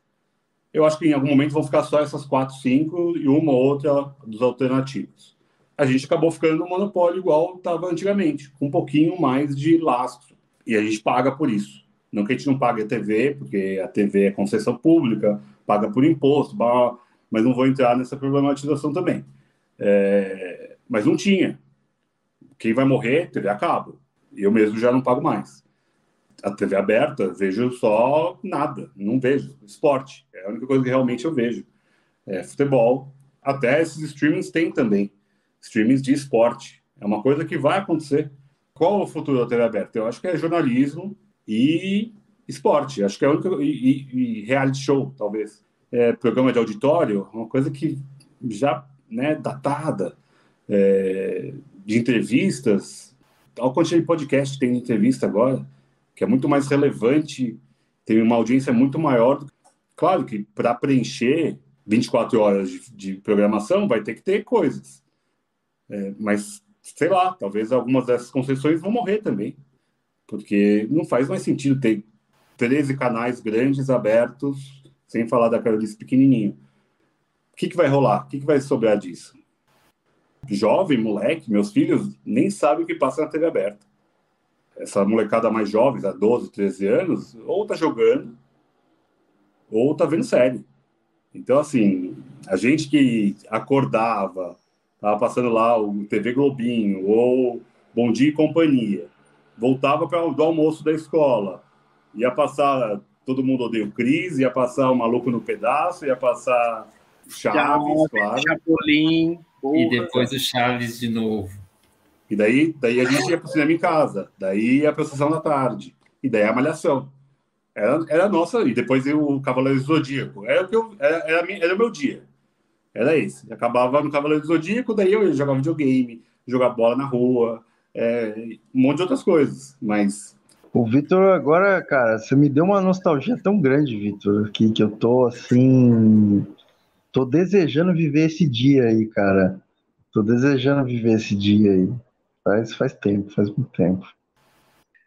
Eu acho que em algum momento vão ficar só essas quatro, cinco e uma ou outra dos alternativos a gente acabou ficando no monopólio igual estava antigamente, com um pouquinho mais de lastro. E a gente paga por isso. Não que a gente não pague a TV, porque a TV é concessão pública, paga por imposto, mas não vou entrar nessa problematização também. É... Mas não tinha. Quem vai morrer, TV a cabo. Eu mesmo já não pago mais. A TV aberta, vejo só nada, não vejo. Esporte, é a única coisa que realmente eu vejo. É futebol. Até esses streamings tem também streamings de esporte. É uma coisa que vai acontecer. Qual o futuro da TV aberta? Eu acho que é jornalismo e esporte. Acho que é o único. E, e, e reality show, talvez. É, programa de auditório, uma coisa que já né, datada. É, de entrevistas. Olha quantidade de podcast tem entrevista agora, que é muito mais relevante, tem uma audiência muito maior. Claro que para preencher 24 horas de, de programação vai ter que ter coisas. É, mas, sei lá, talvez algumas dessas concessões vão morrer também, porque não faz mais sentido ter 13 canais grandes abertos, sem falar daquela lista pequenininho. O que, que vai rolar? O que, que vai sobrar disso? Jovem, moleque, meus filhos nem sabem o que passa na TV aberta. Essa molecada mais jovem, há 12, 13 anos, ou tá jogando, ou tá vendo série. Então, assim, a gente que acordava, Tava passando lá o TV Globinho ou Bom Dia e Companhia. Voltava para do almoço da escola. Ia passar Todo Mundo Odeia o Cris, ia passar o Maluco no Pedaço, ia passar Chaves, claro. Chapolin. E depois o Chaves de novo. E daí, daí a gente ia para o cinema em casa. Daí a sessão da tarde. E daí a Malhação. Era, era a nossa. E depois o Cavaleiro Zodíaco. Era o, que eu, era, era, era o meu dia Era esse. Acabava no Cavaleiro do Zodíaco, daí eu jogar videogame, jogar bola na rua, é, um monte de outras coisas. Mas. O Vitor, agora, cara, você me deu uma nostalgia tão grande, Vitor, que, que eu tô assim. Tô desejando viver esse dia aí, cara. Tô desejando viver esse dia aí. Faz, faz tempo, faz muito tempo.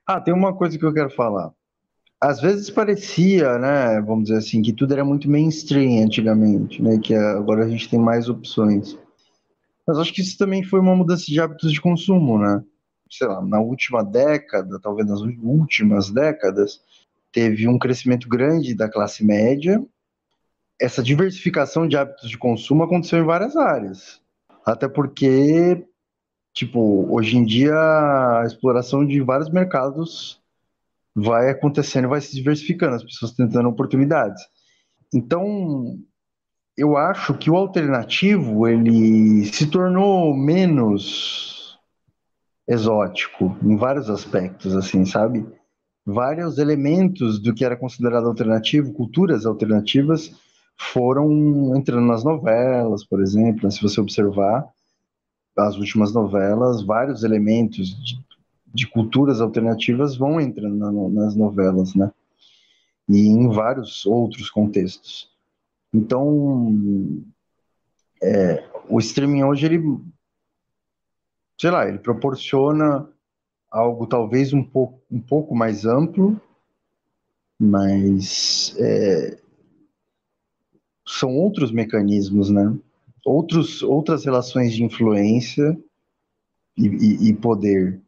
Ah, tem uma coisa que eu quero falar. Às vezes parecia, né, vamos dizer assim, que tudo era muito mainstream antigamente, né, que agora a gente tem mais opções. Mas acho que isso também foi uma mudança de hábitos de consumo, né? Sei lá, na última década, talvez nas últimas décadas, teve um crescimento grande da classe média. Essa diversificação de hábitos de consumo aconteceu em várias áreas. Até porque Tipo, hoje em dia a exploração de vários mercados vai acontecendo, vai se diversificando, as pessoas tentando oportunidades. Então, eu acho que o alternativo ele se tornou menos exótico em vários aspectos, assim, sabe? Vários elementos do que era considerado alternativo, culturas alternativas, foram entrando nas novelas, por exemplo, né? se você observar, as últimas novelas, vários elementos de, de culturas alternativas vão entrando na, nas novelas, né? E em vários outros contextos. Então, é, o streaming hoje, ele, sei lá, ele proporciona algo talvez um pouco, um pouco mais amplo, mas é, são outros mecanismos, né? Outros, outras relações de influência e, e, e poder.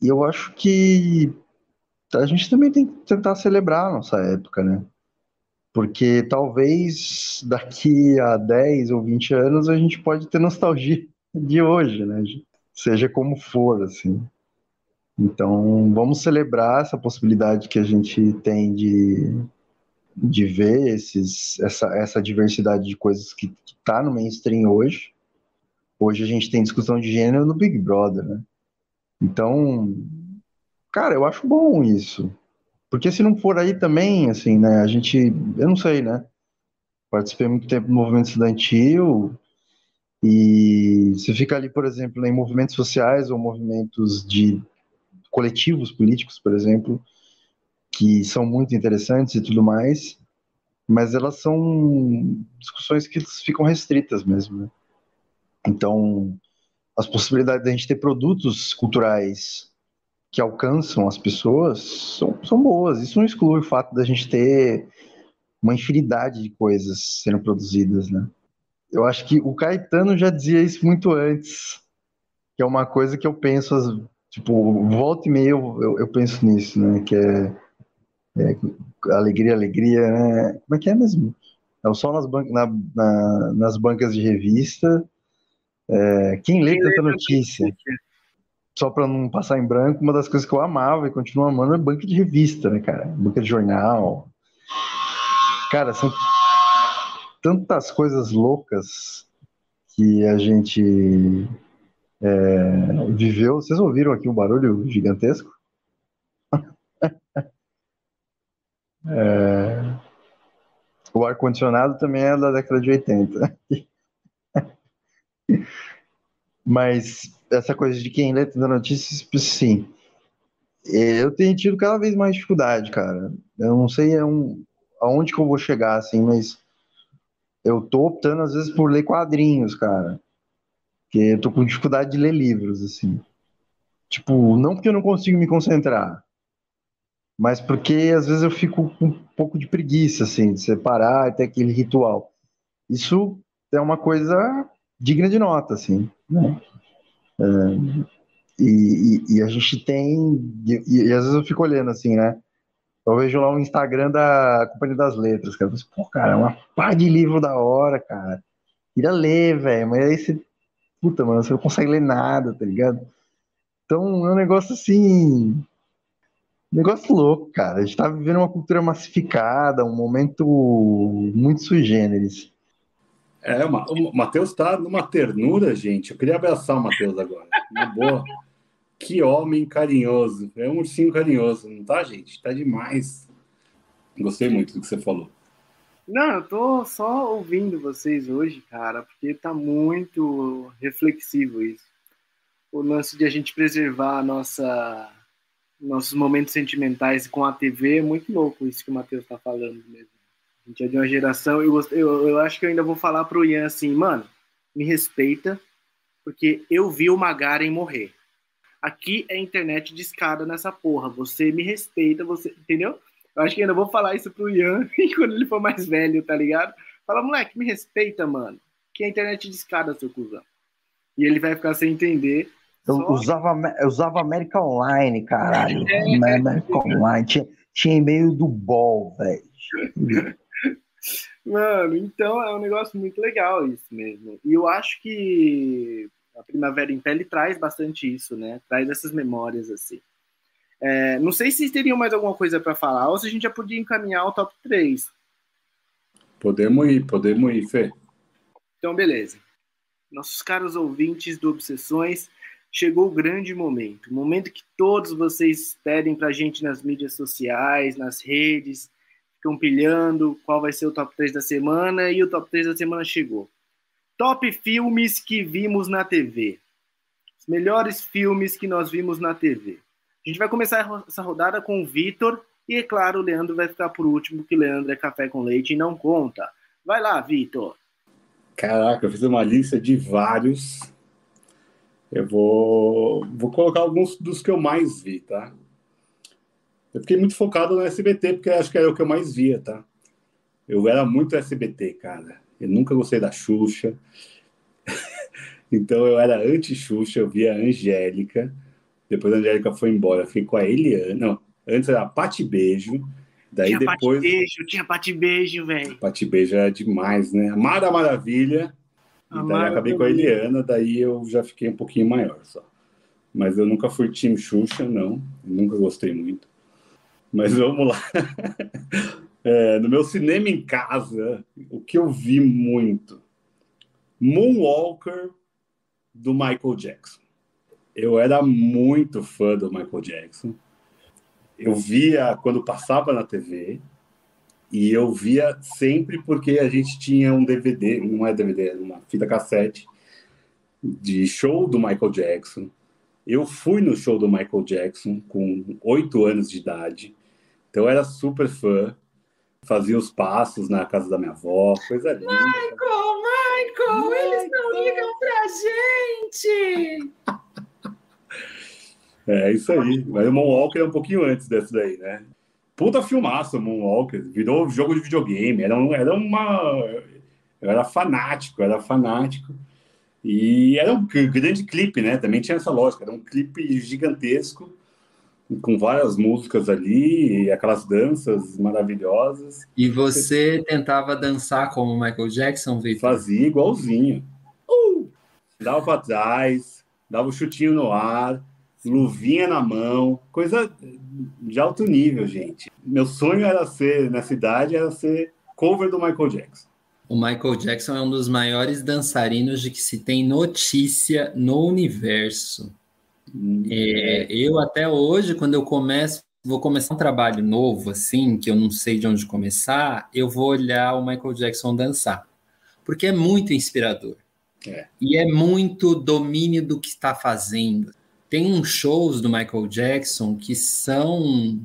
E eu acho que a gente também tem que tentar celebrar a nossa época, né? Porque talvez daqui a 10 ou 20 anos a gente pode ter nostalgia de hoje, né? Seja como for, assim. Então, vamos celebrar essa possibilidade que a gente tem de de ver esses, essa, essa diversidade de coisas que está no mainstream hoje. Hoje a gente tem discussão de gênero no Big Brother, né? Então, cara, eu acho bom isso. Porque se não for aí também, assim, né, a gente, eu não sei, né? Participei muito tempo do movimento estudantil e você fica ali, por exemplo, em movimentos sociais ou movimentos de coletivos políticos, por exemplo, que são muito interessantes e tudo mais, mas elas são discussões que ficam restritas mesmo. Né? Então, as possibilidades de a gente ter produtos culturais que alcançam as pessoas são, são boas. Isso não exclui o fato da gente ter uma infinidade de coisas sendo produzidas, né? Eu acho que o Caetano já dizia isso muito antes, que é uma coisa que eu penso, tipo, volta e meia eu, eu, eu penso nisso, né? Que é é, alegria, alegria, né? Como é que é mesmo? É o sol nas, ban na, na, nas bancas de revista. É, quem lê tanta notícia? Só para não passar em branco, uma das coisas que eu amava e continuo amando é banca de revista, né, cara? Banca de jornal. Cara, são tantas coisas loucas que a gente é, viveu. Vocês ouviram aqui um barulho gigantesco? É... O ar-condicionado também é da década de 80. Mas essa coisa de quem lê da notícias, sim. Eu tenho tido cada vez mais dificuldade, cara. Eu não sei é aonde que eu vou chegar, assim, mas eu tô optando às vezes por ler quadrinhos, cara. Porque eu tô com dificuldade de ler livros, assim. Tipo, não porque eu não consigo me concentrar, mas porque às vezes eu fico com um pouco de preguiça, assim, de separar ter aquele ritual. Isso é uma coisa digna de nota, assim, né? É, e, e, a gente tem, e, e, às vezes eu fico olhando assim, né? Eu vejo lá o Instagram da Companhia das Letras, cara. Eu penso, Pô, cara, é uma pá de livro da hora, cara. Queria ler, velho. Mas aí você, puta, mano, você não consegue ler nada, tá ligado? Então é um negócio assim Negócio louco, cara. A gente tá vivendo uma cultura massificada, um momento muito sui generis. É, o Matheus tá numa ternura, gente. Eu queria abraçar o Matheus agora. Na boa. Que homem carinhoso. É um ursinho carinhoso, não tá, gente? Tá demais. Gostei muito do que você falou. Não, eu tô só ouvindo vocês hoje, cara, porque tá muito reflexivo isso. O lance de a gente preservar a nossa nossos momentos sentimentais com a TV é muito louco isso que o Matheus tá falando mesmo. A gente é de uma geração, eu, eu, eu acho que eu ainda vou falar pro Ian assim, mano, me respeita, porque eu vi o Magaren morrer. Aqui é internet de escada nessa porra. Você me respeita, você. Entendeu? Eu acho que ainda vou falar isso pro Ian quando ele for mais velho, tá ligado? Fala, moleque, me respeita, mano. Que é internet de escada, seu cuzão. E ele vai ficar sem entender. Eu só... usava, eu usava América Online, caralho. É, América Online. Tinha, tinha e-mail do Ball, velho. Mano, então é um negócio muito legal isso mesmo. E eu acho que a Primavera em Pele traz bastante isso, né? Traz essas memórias assim. É, não sei se teriam mais alguma coisa para falar ou se a gente já podia encaminhar o top 3. Podemos ir, podemos ir, Fê. Então, beleza. Nossos caros ouvintes do Obsessões, chegou o grande momento. O momento que todos vocês pedem para a gente nas mídias sociais, nas redes, ficam pilhando qual vai ser o top 3 da semana e o top 3 da semana chegou. Top filmes que vimos na TV. Os melhores filmes que nós vimos na TV. A gente vai começar essa rodada com o Vitor. E, é claro, o Leandro vai ficar por último, que Leandro é café com leite e não conta. Vai lá, Vitor. Caraca, eu fiz uma lista de vários. Eu vou, vou colocar alguns dos que eu mais vi, tá? Eu fiquei muito focado no SBT, porque acho que era o que eu mais via, tá? Eu era muito SBT, cara. Eu nunca gostei da Xuxa. então eu era anti-Xuxa, eu via a Angélica. Depois a Angélica foi embora, fiquei com a Eliana. Não, antes era a Pati Beijo. Daí tinha depois. Pati Beijo, tinha Pati Beijo, velho. Pati Beijo era demais, né? Mara Maravilha. E daí acabei com a Eliana, daí eu já fiquei um pouquinho maior só. Mas eu nunca fui time Xuxa, não. Nunca gostei muito. Mas vamos lá. É, no meu cinema em casa, o que eu vi muito? Moonwalker do Michael Jackson. Eu era muito fã do Michael Jackson. Eu via quando passava na TV e eu via sempre porque a gente tinha um DVD, não é DVD, é uma fita cassete de show do Michael Jackson. Eu fui no show do Michael Jackson com oito anos de idade, então eu era super fã fazia os passos na casa da minha avó, coisa linda. Michael, Michael, Michael. eles não ligam pra gente! É isso aí. Mas o Moonwalker é um pouquinho antes desse daí, né? Puta filmaço, Moonwalker. Virou jogo de videogame. Era, um, era uma. Eu era fanático, era fanático. E era um grande clipe, né? Também tinha essa lógica. Era um clipe gigantesco com várias músicas ali, aquelas danças maravilhosas. E você tentava dançar como Michael Jackson, Victor? Fazia igualzinho. Uh! Dava para trás, dava o um chutinho no ar, luvinha na mão, coisa de alto nível, gente. Meu sonho era ser, nessa idade, era ser cover do Michael Jackson. O Michael Jackson é um dos maiores dançarinos de que se tem notícia no universo. É, eu até hoje, quando eu começo, vou começar um trabalho novo, assim, que eu não sei de onde começar, eu vou olhar o Michael Jackson dançar. Porque é muito inspirador. É. E é muito domínio do que está fazendo. Tem uns shows do Michael Jackson que são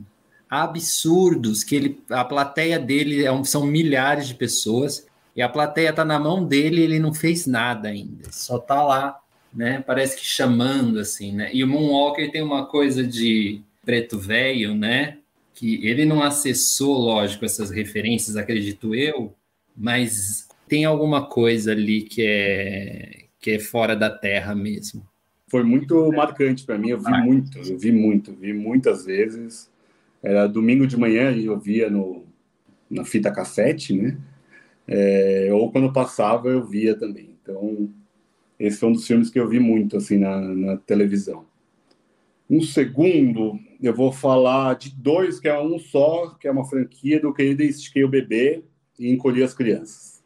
absurdos, que ele, a plateia dele é são milhares de pessoas, e a plateia está na mão dele e ele não fez nada ainda. Só está lá né? Parece que chamando assim, né? E o Moonwalker tem uma coisa de preto velho, né? Que ele não acessou, lógico, essas referências, acredito eu, mas tem alguma coisa ali que é que é fora da terra mesmo. Foi muito marcante para mim, eu vi muito, eu vi muito, vi muitas vezes. Era domingo de manhã eu via no na fita cassete, né? É, ou quando passava eu via também. Então esse foi um dos filmes que eu vi muito assim na, na televisão. Um segundo, eu vou falar de dois, que é um só, que é uma franquia do Querido Estiquei o Bebê e Encolhi as Crianças.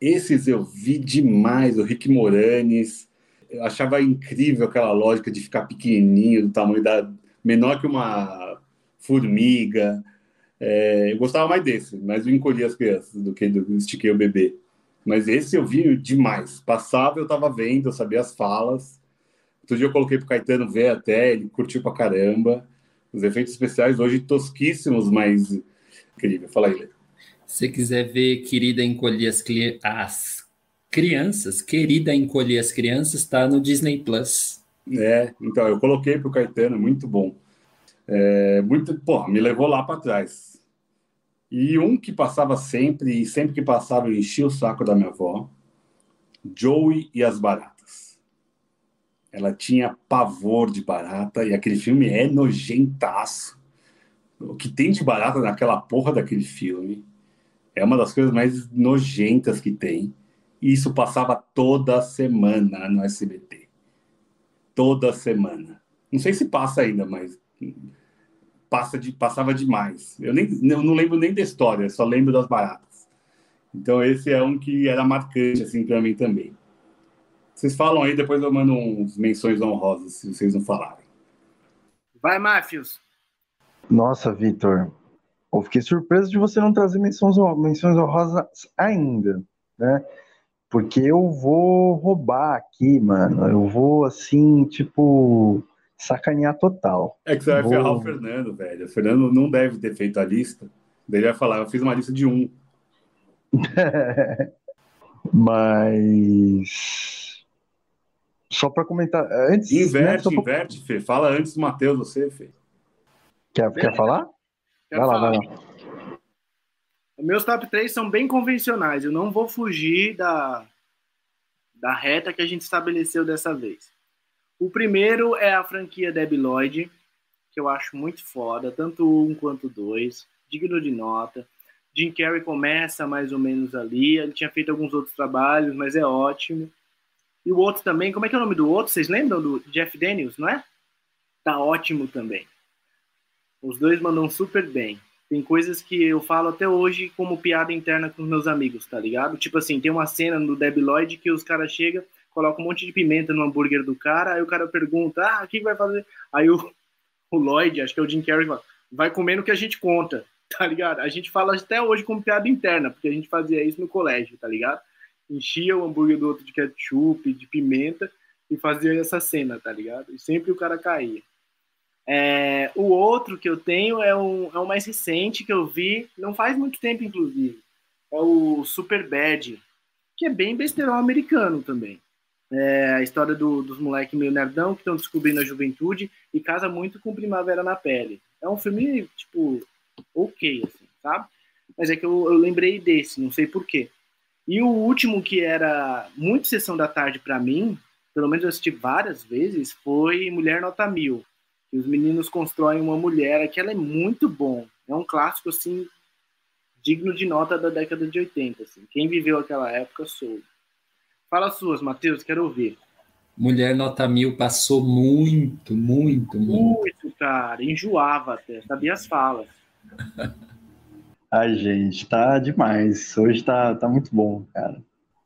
Esses eu vi demais, o Rick Moranis. Eu achava incrível aquela lógica de ficar pequenininho, do tamanho da menor que uma formiga. É, eu gostava mais desse, mais do Encolhi as Crianças do que do Estiquei o Bebê. Mas esse eu vi demais. Passava, eu tava vendo, eu sabia as falas. Outro dia eu coloquei pro Caetano ver até, ele curtiu pra caramba. Os efeitos especiais hoje tosquíssimos, mas incrível. Fala aí, Lê. Se quiser ver Querida Encolher as, as Crianças, Querida Encolher as Crianças, está no Disney Plus. É, então, eu coloquei pro Caetano, muito bom. É, muito, pô, me levou lá para trás. E um que passava sempre, e sempre que passava eu enchia o saco da minha avó, Joey e as Baratas. Ela tinha pavor de barata, e aquele filme é nojentaço. O que tem de barata naquela porra daquele filme é uma das coisas mais nojentas que tem. E isso passava toda semana no SBT. Toda semana. Não sei se passa ainda, mas passa de, passava demais. Eu, nem, eu não lembro nem da história, só lembro das baratas. Então esse é um que era marcante assim para mim também. Vocês falam aí, depois eu mando uns menções honrosas, se vocês não falarem. Vai, Máfios. Nossa, Vitor, eu fiquei surpreso de você não trazer menções, menções honrosas ainda, né? Porque eu vou roubar aqui, mano. Eu vou, assim, tipo, sacanear total. É que você vai vou... ferrar o Fernando, velho. O Fernando não deve ter feito a lista. Ele vai falar, eu fiz uma lista de um. Mas. Só para comentar. Antes, inverte, né, inverte, pra... Fê. Fala antes do Matheus, você, Fê. Quer, quer falar? Quero vai lá, vai lá. Meus top 3 são bem convencionais. Eu não vou fugir da, da reta que a gente estabeleceu dessa vez. O primeiro é a franquia Debbie Lloyd, que eu acho muito foda, tanto um quanto dois, digno de nota. Jim Carrey começa mais ou menos ali, ele tinha feito alguns outros trabalhos, mas é ótimo. E o outro também, como é que é o nome do outro? Vocês lembram do Jeff Daniels, não é? Tá ótimo também. Os dois mandam super bem. Tem coisas que eu falo até hoje como piada interna com meus amigos, tá ligado? Tipo assim, tem uma cena no Debbie Lloyd que os caras chegam, colocam um monte de pimenta no hambúrguer do cara, aí o cara pergunta, ah, o que vai fazer? Aí o, o Lloyd, acho que é o Jim Carrey, fala, vai comendo o que a gente conta, tá ligado? A gente fala até hoje como piada interna, porque a gente fazia isso no colégio, tá ligado? Enchia o hambúrguer do outro de ketchup, de pimenta, e fazia essa cena, tá ligado? E sempre o cara caía. É, o outro que eu tenho é um, é um mais recente que eu vi, não faz muito tempo, inclusive. É o Super Bad, que é bem besterol americano também. É a história do, dos moleques meio nerdão que estão descobrindo a juventude e casa muito com Primavera na Pele. É um filme, tipo, ok, assim, sabe? Mas é que eu, eu lembrei desse, não sei porquê. E o último que era muito sessão da tarde para mim, pelo menos eu assisti várias vezes, foi Mulher Nota Mil que os meninos constroem uma mulher, que ela é muito bom. É um clássico, assim, digno de nota da década de 80. Assim. Quem viveu aquela época soube. Fala suas, Matheus, quero ouvir. Mulher Nota Mil passou muito, muito, muito. Muito, cara. Enjoava até, sabia as falas. Ai, gente, tá demais. Hoje tá, tá muito bom, cara.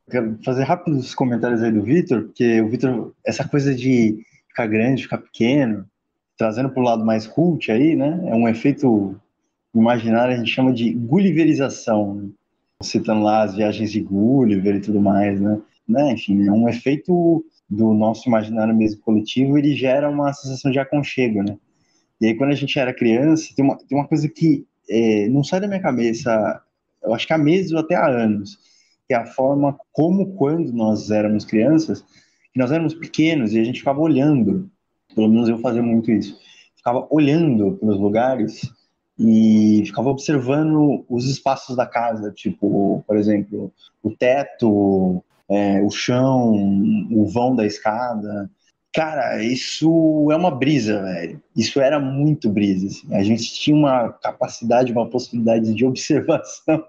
Quero fazer rápidos comentários aí do Vitor, porque o Vitor, essa coisa de ficar grande, ficar pequeno, trazendo para o lado mais cult aí, né? É um efeito imaginário, a gente chama de gulliverização, né? citando lá as viagens de Gulliver e tudo mais, né? né? Enfim, é um efeito do nosso imaginário mesmo coletivo, ele gera uma sensação de aconchego, né? E aí, quando a gente era criança, tem uma, tem uma coisa que é, não sai da minha cabeça, eu acho que há meses ou até há anos, que é a forma como, quando nós éramos crianças, nós éramos pequenos e a gente ficava olhando pelo menos eu fazia muito isso. Ficava olhando pelos lugares e ficava observando os espaços da casa, tipo, por exemplo, o teto, é, o chão, o vão da escada. Cara, isso é uma brisa, velho. Isso era muito brisa. Assim. A gente tinha uma capacidade, uma possibilidade de observação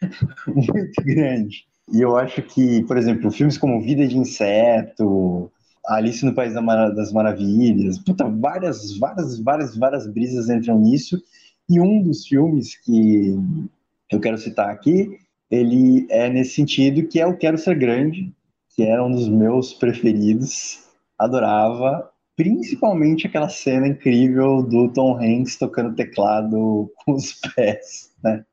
muito grande. E eu acho que, por exemplo, filmes como Vida de Inseto, Alice no País das Maravilhas, puta, várias, várias, várias, várias brisas entram nisso. E um dos filmes que eu quero citar aqui, ele é nesse sentido que é o Quero Ser Grande, que era um dos meus preferidos, adorava, principalmente aquela cena incrível do Tom Hanks tocando teclado com os pés, né?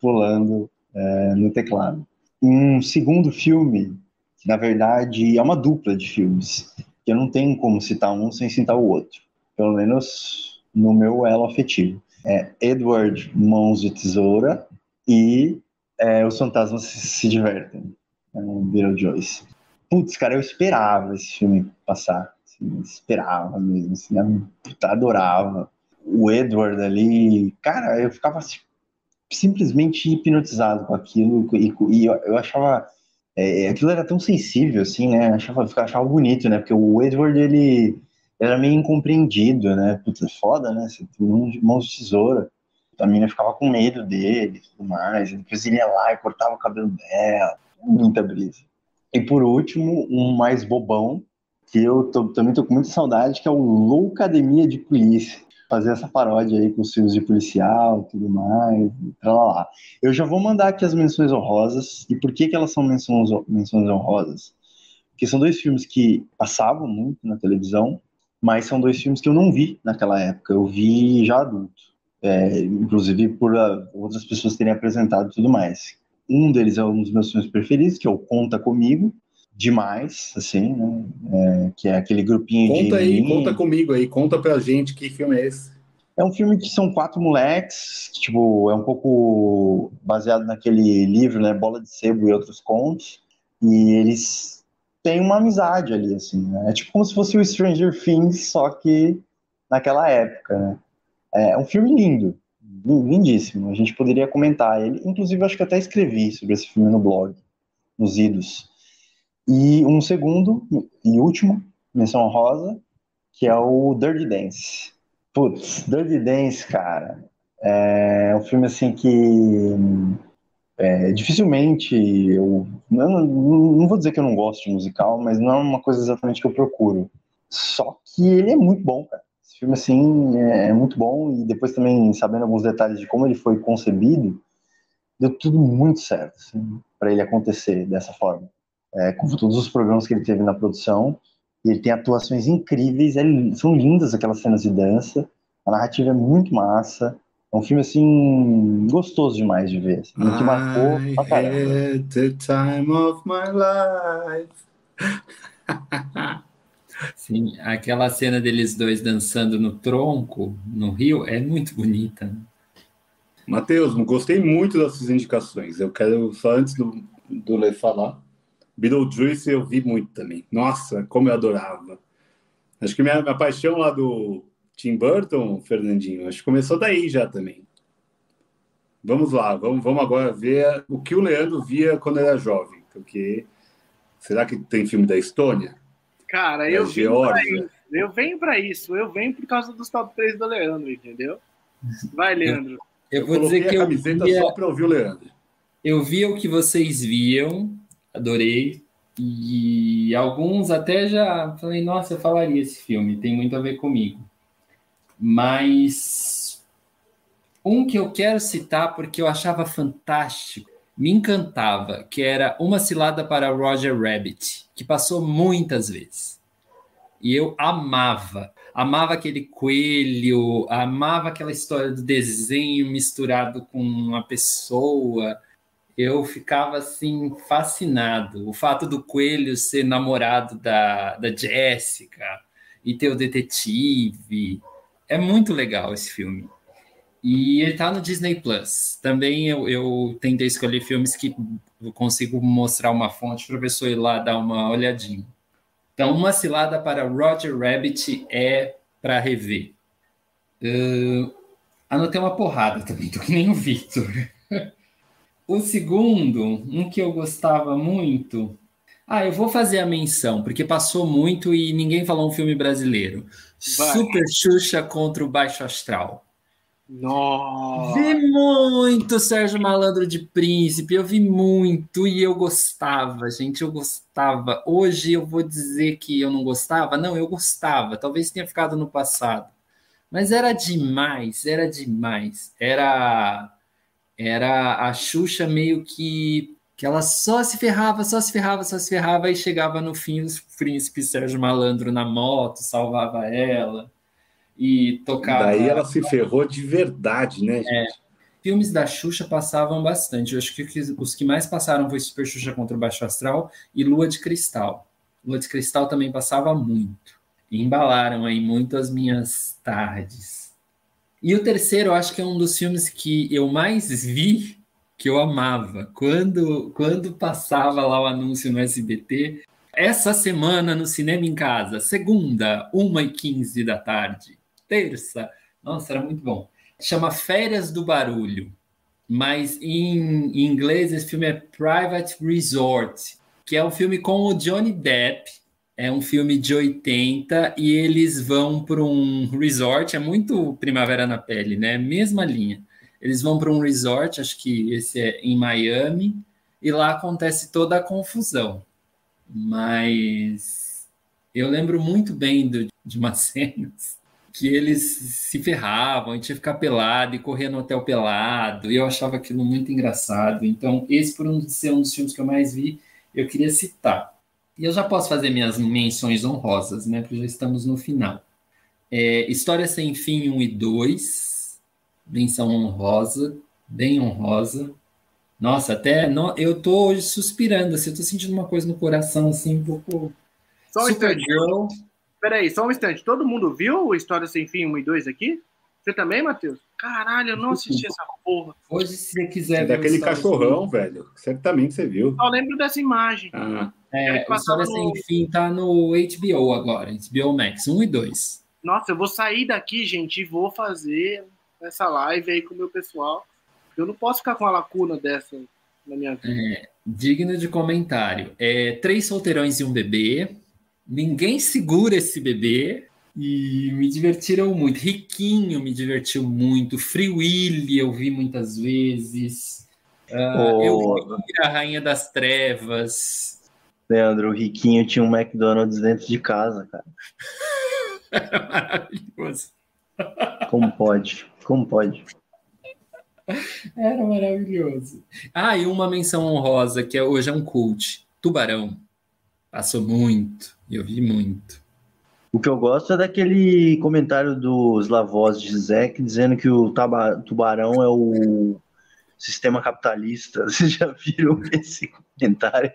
Pulando é, no teclado. Um segundo filme, na verdade é uma dupla de filmes, que eu não tenho como citar um sem citar o outro, pelo menos no meu elo afetivo. É Edward Mãos de Tesoura e é, Os Fantasmas se, Divertem, é, Beetlejuice. Putz, cara, eu esperava esse filme passar. Assim, esperava mesmo, assim, eu adorava. O Edward ali, cara, eu ficava assim, simplesmente hipnotizado com aquilo e, e eu, eu, achava é, aquilo era tão sensível assim, né? Achava, achava bonito, né? Porque o Edward ele era meio incompreendido, né? Puta, foda, né? Você tem mãos de tesoura. A menina ficava com medo dele e tudo mais. Depois ele ia lá e cortava o cabelo dela. Muita brisa. E por último, um mais bobão, que eu tô, também tô com muita saudade, que é o Loucademia de Polícia. Fazer essa paródia aí com os filmes de policial e tudo mais, e lá. Eu já vou mandar aqui as menções honrosas. E por que, que elas são menções, menções honrosas? Porque são dois filmes que passavam muito na televisão, mas são dois filmes que eu não vi naquela época. Eu vi já adulto. É, inclusive por uh, outras pessoas terem apresentado e tudo mais. Um deles é um dos meus filmes preferidos, que é o Conta Comigo, demais, assim, né? É, que é aquele grupinho conta de... Conta aí, conta comigo aí, conta pra gente que filme é esse. É um filme que são quatro moleques, que, tipo, é um pouco baseado naquele livro, né, Bola de Sebo e Outros Contos, e eles têm uma amizade ali, assim, né? É tipo como se fosse o Stranger Things, só que naquela época, né? É um filme lindo, lindíssimo. A gente poderia comentar ele. Inclusive, acho que até escrevi sobre esse filme no blog, nos idos. E um segundo e último, menção rosa, que é o Dirty Dance. Putz, Dirty Dance, cara, é um filme assim que é, dificilmente eu não, não vou dizer que eu não gosto de musical, mas não é uma coisa exatamente que eu procuro. Só que ele é muito bom, cara. Esse filme, assim, é, é muito bom e depois também, sabendo alguns detalhes de como ele foi concebido, deu tudo muito certo assim, para ele acontecer dessa forma. É, com todos os programas que ele teve na produção, e ele tem atuações incríveis, é, são lindas aquelas cenas de dança, a narrativa é muito massa, é um filme, assim, gostoso demais de ver, assim, que marcou pra caramba. the time of my life. Sim, aquela cena deles dois dançando no tronco, no rio, é muito bonita. Matheus, gostei muito das suas indicações. Eu quero, só antes do, do Lê falar, Beetlejuice eu vi muito também. Nossa, como eu adorava. Acho que minha, minha paixão lá do Tim Burton, Fernandinho, acho que começou daí já também. Vamos lá, vamos, vamos agora ver o que o Leandro via quando era jovem. Porque será que tem filme da Estônia? Cara, eu venho, isso, eu venho para isso. Eu venho por causa dos top 3 do Leandro, entendeu? Vai, Leandro. Eu, eu vou dizer que a camiseta via, só para ouvir o Leandro. Eu via o que vocês viam, adorei. E alguns até já falei, nossa, eu falaria esse filme, tem muito a ver comigo. Mas um que eu quero citar porque eu achava fantástico, me encantava, que era Uma Cilada para Roger Rabbit que passou muitas vezes. E eu amava, amava aquele coelho, amava aquela história do desenho misturado com uma pessoa. Eu ficava assim fascinado. O fato do coelho ser namorado da, da Jéssica e ter o detetive. É muito legal esse filme. E ele tá no Disney Plus. Também eu, eu tentei escolher filmes que eu consigo mostrar uma fonte para a pessoa ir lá dar uma olhadinha. Então, uma cilada para Roger Rabbit é para rever. Uh, anotei uma porrada também, tô que nem o Victor. o segundo, um que eu gostava muito. Ah, eu vou fazer a menção, porque passou muito e ninguém falou um filme brasileiro. Vai. Super Xuxa contra o Baixo Astral. Nossa. Vi muito Sérgio Malandro de Príncipe, eu vi muito e eu gostava, gente, eu gostava. Hoje eu vou dizer que eu não gostava? Não, eu gostava, talvez tenha ficado no passado. Mas era demais, era demais. Era era a Xuxa meio que que ela só se ferrava, só se ferrava, só se ferrava, e chegava no fim o príncipe Sérgio Malandro na moto, salvava ela e tocava. Daí ela se ferrou de verdade, né, é. gente? É, filmes da Xuxa passavam bastante. Eu acho que os que mais passaram foi Super Xuxa contra o Baixo Astral e Lua de Cristal. Lua de Cristal também passava muito. E embalaram aí muito as minhas tardes. E o terceiro, eu acho que é um dos filmes que eu mais vi que eu amava. Quando, quando passava lá o anúncio no SBT, essa semana no Cinema em Casa, segunda, 1h15 da tarde, terça, nossa, era muito bom. Chama Férias do Barulho, mas em, em inglês esse filme é Private Resort, que é um filme com o Johnny Depp, é um filme de 80 e eles vão para um resort, é muito Primavera na Pele, né? Mesma linha. Eles vão para um resort, acho que esse é em Miami, e lá acontece toda a confusão. Mas eu lembro muito bem do, de umas cenas que eles se ferravam, e tinha que ficar pelado e correr no hotel pelado, e eu achava aquilo muito engraçado. Então, esse, por um, ser um dos filmes que eu mais vi, eu queria citar. E eu já posso fazer minhas menções honrosas, né? Porque já estamos no final. É, História Sem Fim 1 e 2, menção honrosa, bem honrosa. Nossa, até no, eu tô hoje suspirando, assim, eu tô sentindo uma coisa no coração, assim, um pouco. Só um instante. Peraí, só um instante. Todo mundo viu História Sem Fim 1 e 2 aqui? Você também, Matheus? Caralho, eu não assisti essa porra. Hoje, se você quiser ver. Daquele cachorrão, velho. Certamente você viu. Só lembro dessa imagem. Ah. É, o História no... Sem Fim tá no HBO agora, HBO Max, 1 e 2. Nossa, eu vou sair daqui, gente, e vou fazer essa live aí com o meu pessoal. Eu não posso ficar com uma lacuna dessa na minha vida. É, digno de comentário. É, três solteirões e um bebê. Ninguém segura esse bebê. E me divertiram muito. Riquinho me divertiu muito. Free Willy eu vi muitas vezes. Uh, oh. Eu vi a Rainha das Trevas. Leandro, o Riquinho tinha um McDonald's dentro de casa, cara. Maravilhoso. Como pode? Como pode? Era maravilhoso. Ah, e uma menção honrosa, que é, hoje é um cult. Tubarão. Passou muito. Eu vi muito. O que eu gosto é daquele comentário do Slavos de Zek dizendo que o tubarão é o sistema capitalista. Vocês já viram esse comentário?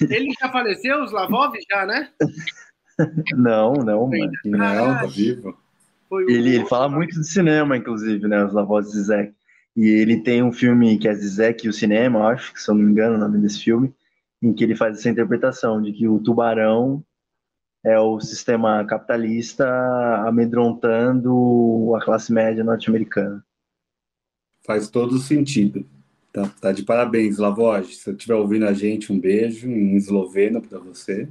Ele já faleceu, os Slavov, já, né? Não, não, mano. Não, tá vivo. Ele, ele fala muito de cinema, inclusive, né? Os Lavos de Zizek. E ele tem um filme que é Zizek e o Cinema, acho, que se eu não me engano o nome desse filme, em que ele faz essa interpretação de que o tubarão é o sistema capitalista amedrontando a classe média norte-americana. Faz todo sentido. Tá, tá de parabéns, Lavoj. Se você estiver ouvindo a gente, um beijo em esloveno para você.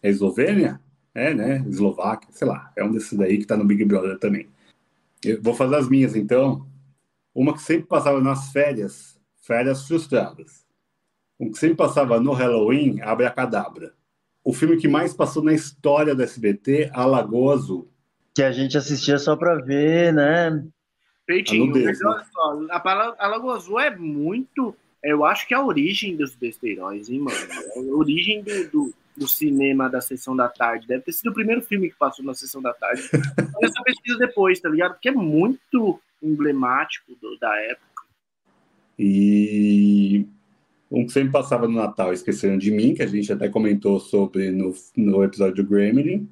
É Eslovênia? É, né? Eslováquia, sei lá. É um desses daí que tá no Big Brother também. Eu vou fazer as minhas, então. Uma que sempre passava nas férias, férias frustradas. Um que sempre passava no Halloween, Abracadabra. O filme que mais passou na história do SBT, A Lagoa Azul. Que a gente assistia só para ver, né? Peitinho, mas olha só, a, a Lagoa Azul é muito. Eu acho que é a origem dos besteirões, hein, mano? É a origem do, do do cinema da sessão da tarde. Deve ter sido o primeiro filme que passou na sessão da tarde. essa pesquisa depois, tá ligado? Porque é muito emblemático do, da época. E um que sempre passava no Natal, Esqueceram de Mim, que a gente até comentou sobre no, no episódio do Gremlin.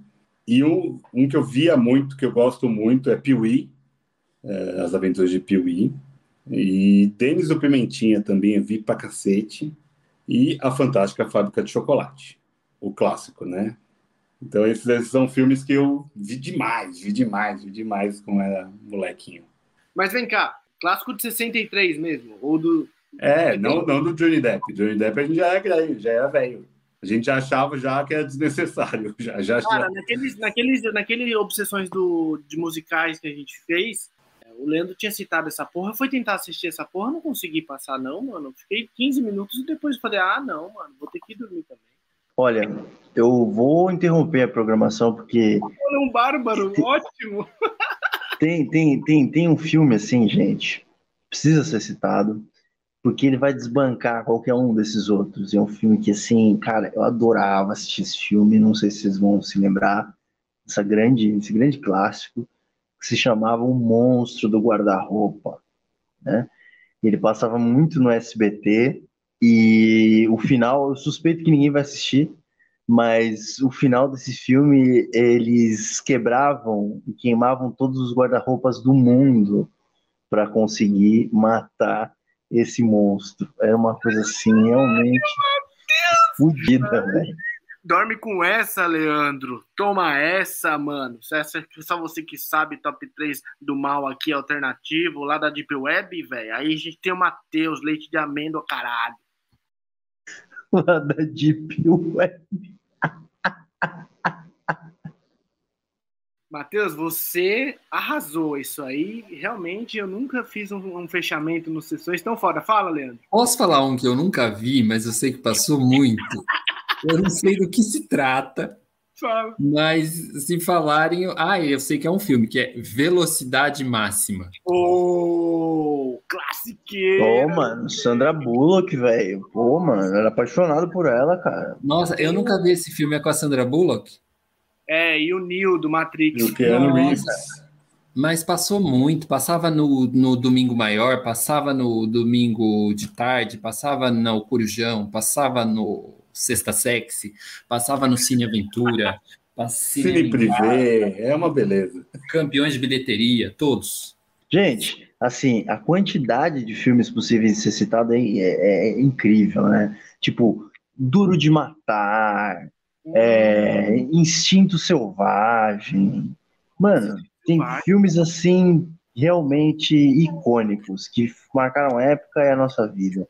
E um, um que eu via muito, que eu gosto muito, é Piuí, é, As Aventuras de Piuí. E Denis o Pimentinha também eu vi pra cacete. E A Fantástica Fábrica de Chocolate o clássico, né? Então esses, esses, são filmes que eu vi demais, vi demais, vi demais quando era molequinho. Mas vem cá, clássico de 63 mesmo, ou do... É, não, não do Johnny Depp. Johnny Depp a gente já era, já era velho. A gente já achava já que era desnecessário. Já, já, Cara, já... naqueles, naqueles, naqueles obsessões do, de musicais que a gente fez, o Leandro tinha citado essa porra, eu fui tentar assistir essa porra, não consegui passar não, mano. Fiquei 15 minutos e depois falei, ah, não, mano, vou ter que dormir também. Olha, eu vou interromper a programação porque. Olha, um bárbaro, ótimo! Tem, tem, tem, tem um filme assim, gente, precisa ser citado, porque ele vai desbancar qualquer um desses outros. É um filme que, assim, cara, eu adorava assistir esse filme, não sei se vocês vão se lembrar dessa grande, esse grande clássico, que se chamava O Monstro do Guarda-Roupa, né? Ele passava muito no SBT, e o final, eu suspeito que ninguém vai assistir, mas o final desse filme, eles quebravam e queimavam todos os guarda-roupas do mundo para conseguir matar esse monstro. Era uma coisa assim, realmente fodida, velho. Dorme com essa, Leandro. Toma essa, mano. Só você que sabe top 3 do mal aqui, alternativo, lá da Deep Web, velho. Aí a gente tem o Matheus, leite de amêndoa, caralho. Lá da Deep Web. Matheus, você arrasou isso aí. Realmente, eu nunca fiz um, um, fechamento no Sessões tão fora. Fala, Leandro. Posso falar um que eu nunca vi, mas eu sei que passou muito. Eu não sei do que se trata. Fala. Mas se falarem. Ah, eu sei que é um filme, que é Velocidade Máxima. Ô, oh, classiqueiro! Ô, oh, mano, Sandra Bullock, velho. Pô, mano, era apaixonado por ela, cara. Nossa, eu nunca vi esse filme. É com a Sandra Bullock? É, e o Neo do Matrix. E o Keanu Reeves. Mas passou muito, passava no, no domingo maior, passava no domingo de tarde, passava no Corujão, passava no Sexta Sexy, passava no Cine Aventura, Cine Privé, é uma beleza. Campeões de bilheteria, todos. Gente, assim, a quantidade de filmes possíveis de ser citado é, é, é incrível, né? Tipo, Duro de Matar, é, Instinto Selvagem. Mano, tem filmes assim realmente icônicos que marcaram a época e a nossa vida.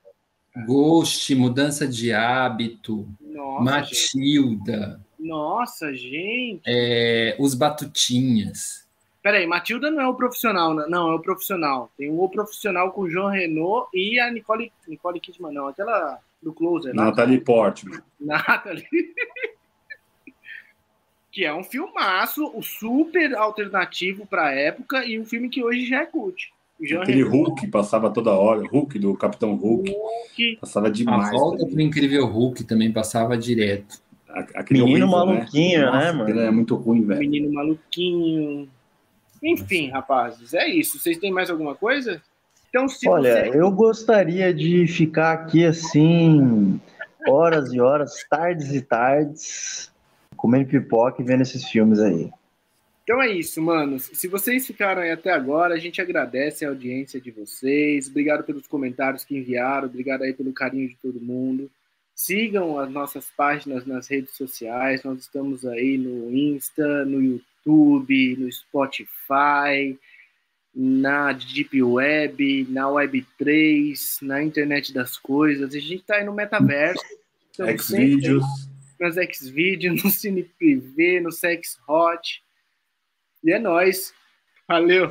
Ghost, Mudança de Hábito, Nossa, Matilda. Gente. Nossa, gente. É, os Batutinhas. Peraí, Matilda não é o profissional, né? não, é o profissional. Tem o profissional com o João Renault e a Nicole, Nicole Kidman, não, aquela do Closer. Natalie Portman. Natalie. que é um filmaço, super alternativo para a época e um filme que hoje já é cult. Aquele Hulk passava toda hora, Hulk do Capitão Hulk, Hulk. passava demais. A volta pro Incrível Hulk também passava direto. Aquele Menino horrível, né? maluquinho, né, né mano? é muito ruim, velho. Menino maluquinho. Enfim, rapazes, é isso. Vocês têm mais alguma coisa? Então, Olha, você... eu gostaria de ficar aqui assim, horas e horas, tardes e tardes, comendo pipoca e vendo esses filmes aí. Então é isso, manos. Se vocês ficaram aí até agora, a gente agradece a audiência de vocês. Obrigado pelos comentários que enviaram, obrigado aí pelo carinho de todo mundo. Sigam as nossas páginas nas redes sociais. Nós estamos aí no Insta, no YouTube, no Spotify, na Deep Web, na Web3, na Internet das Coisas. A gente está aí no metaverso. Xvideos nas Xvideos, no Cine Privé, no Sex Hot. E é nóis. Valeu!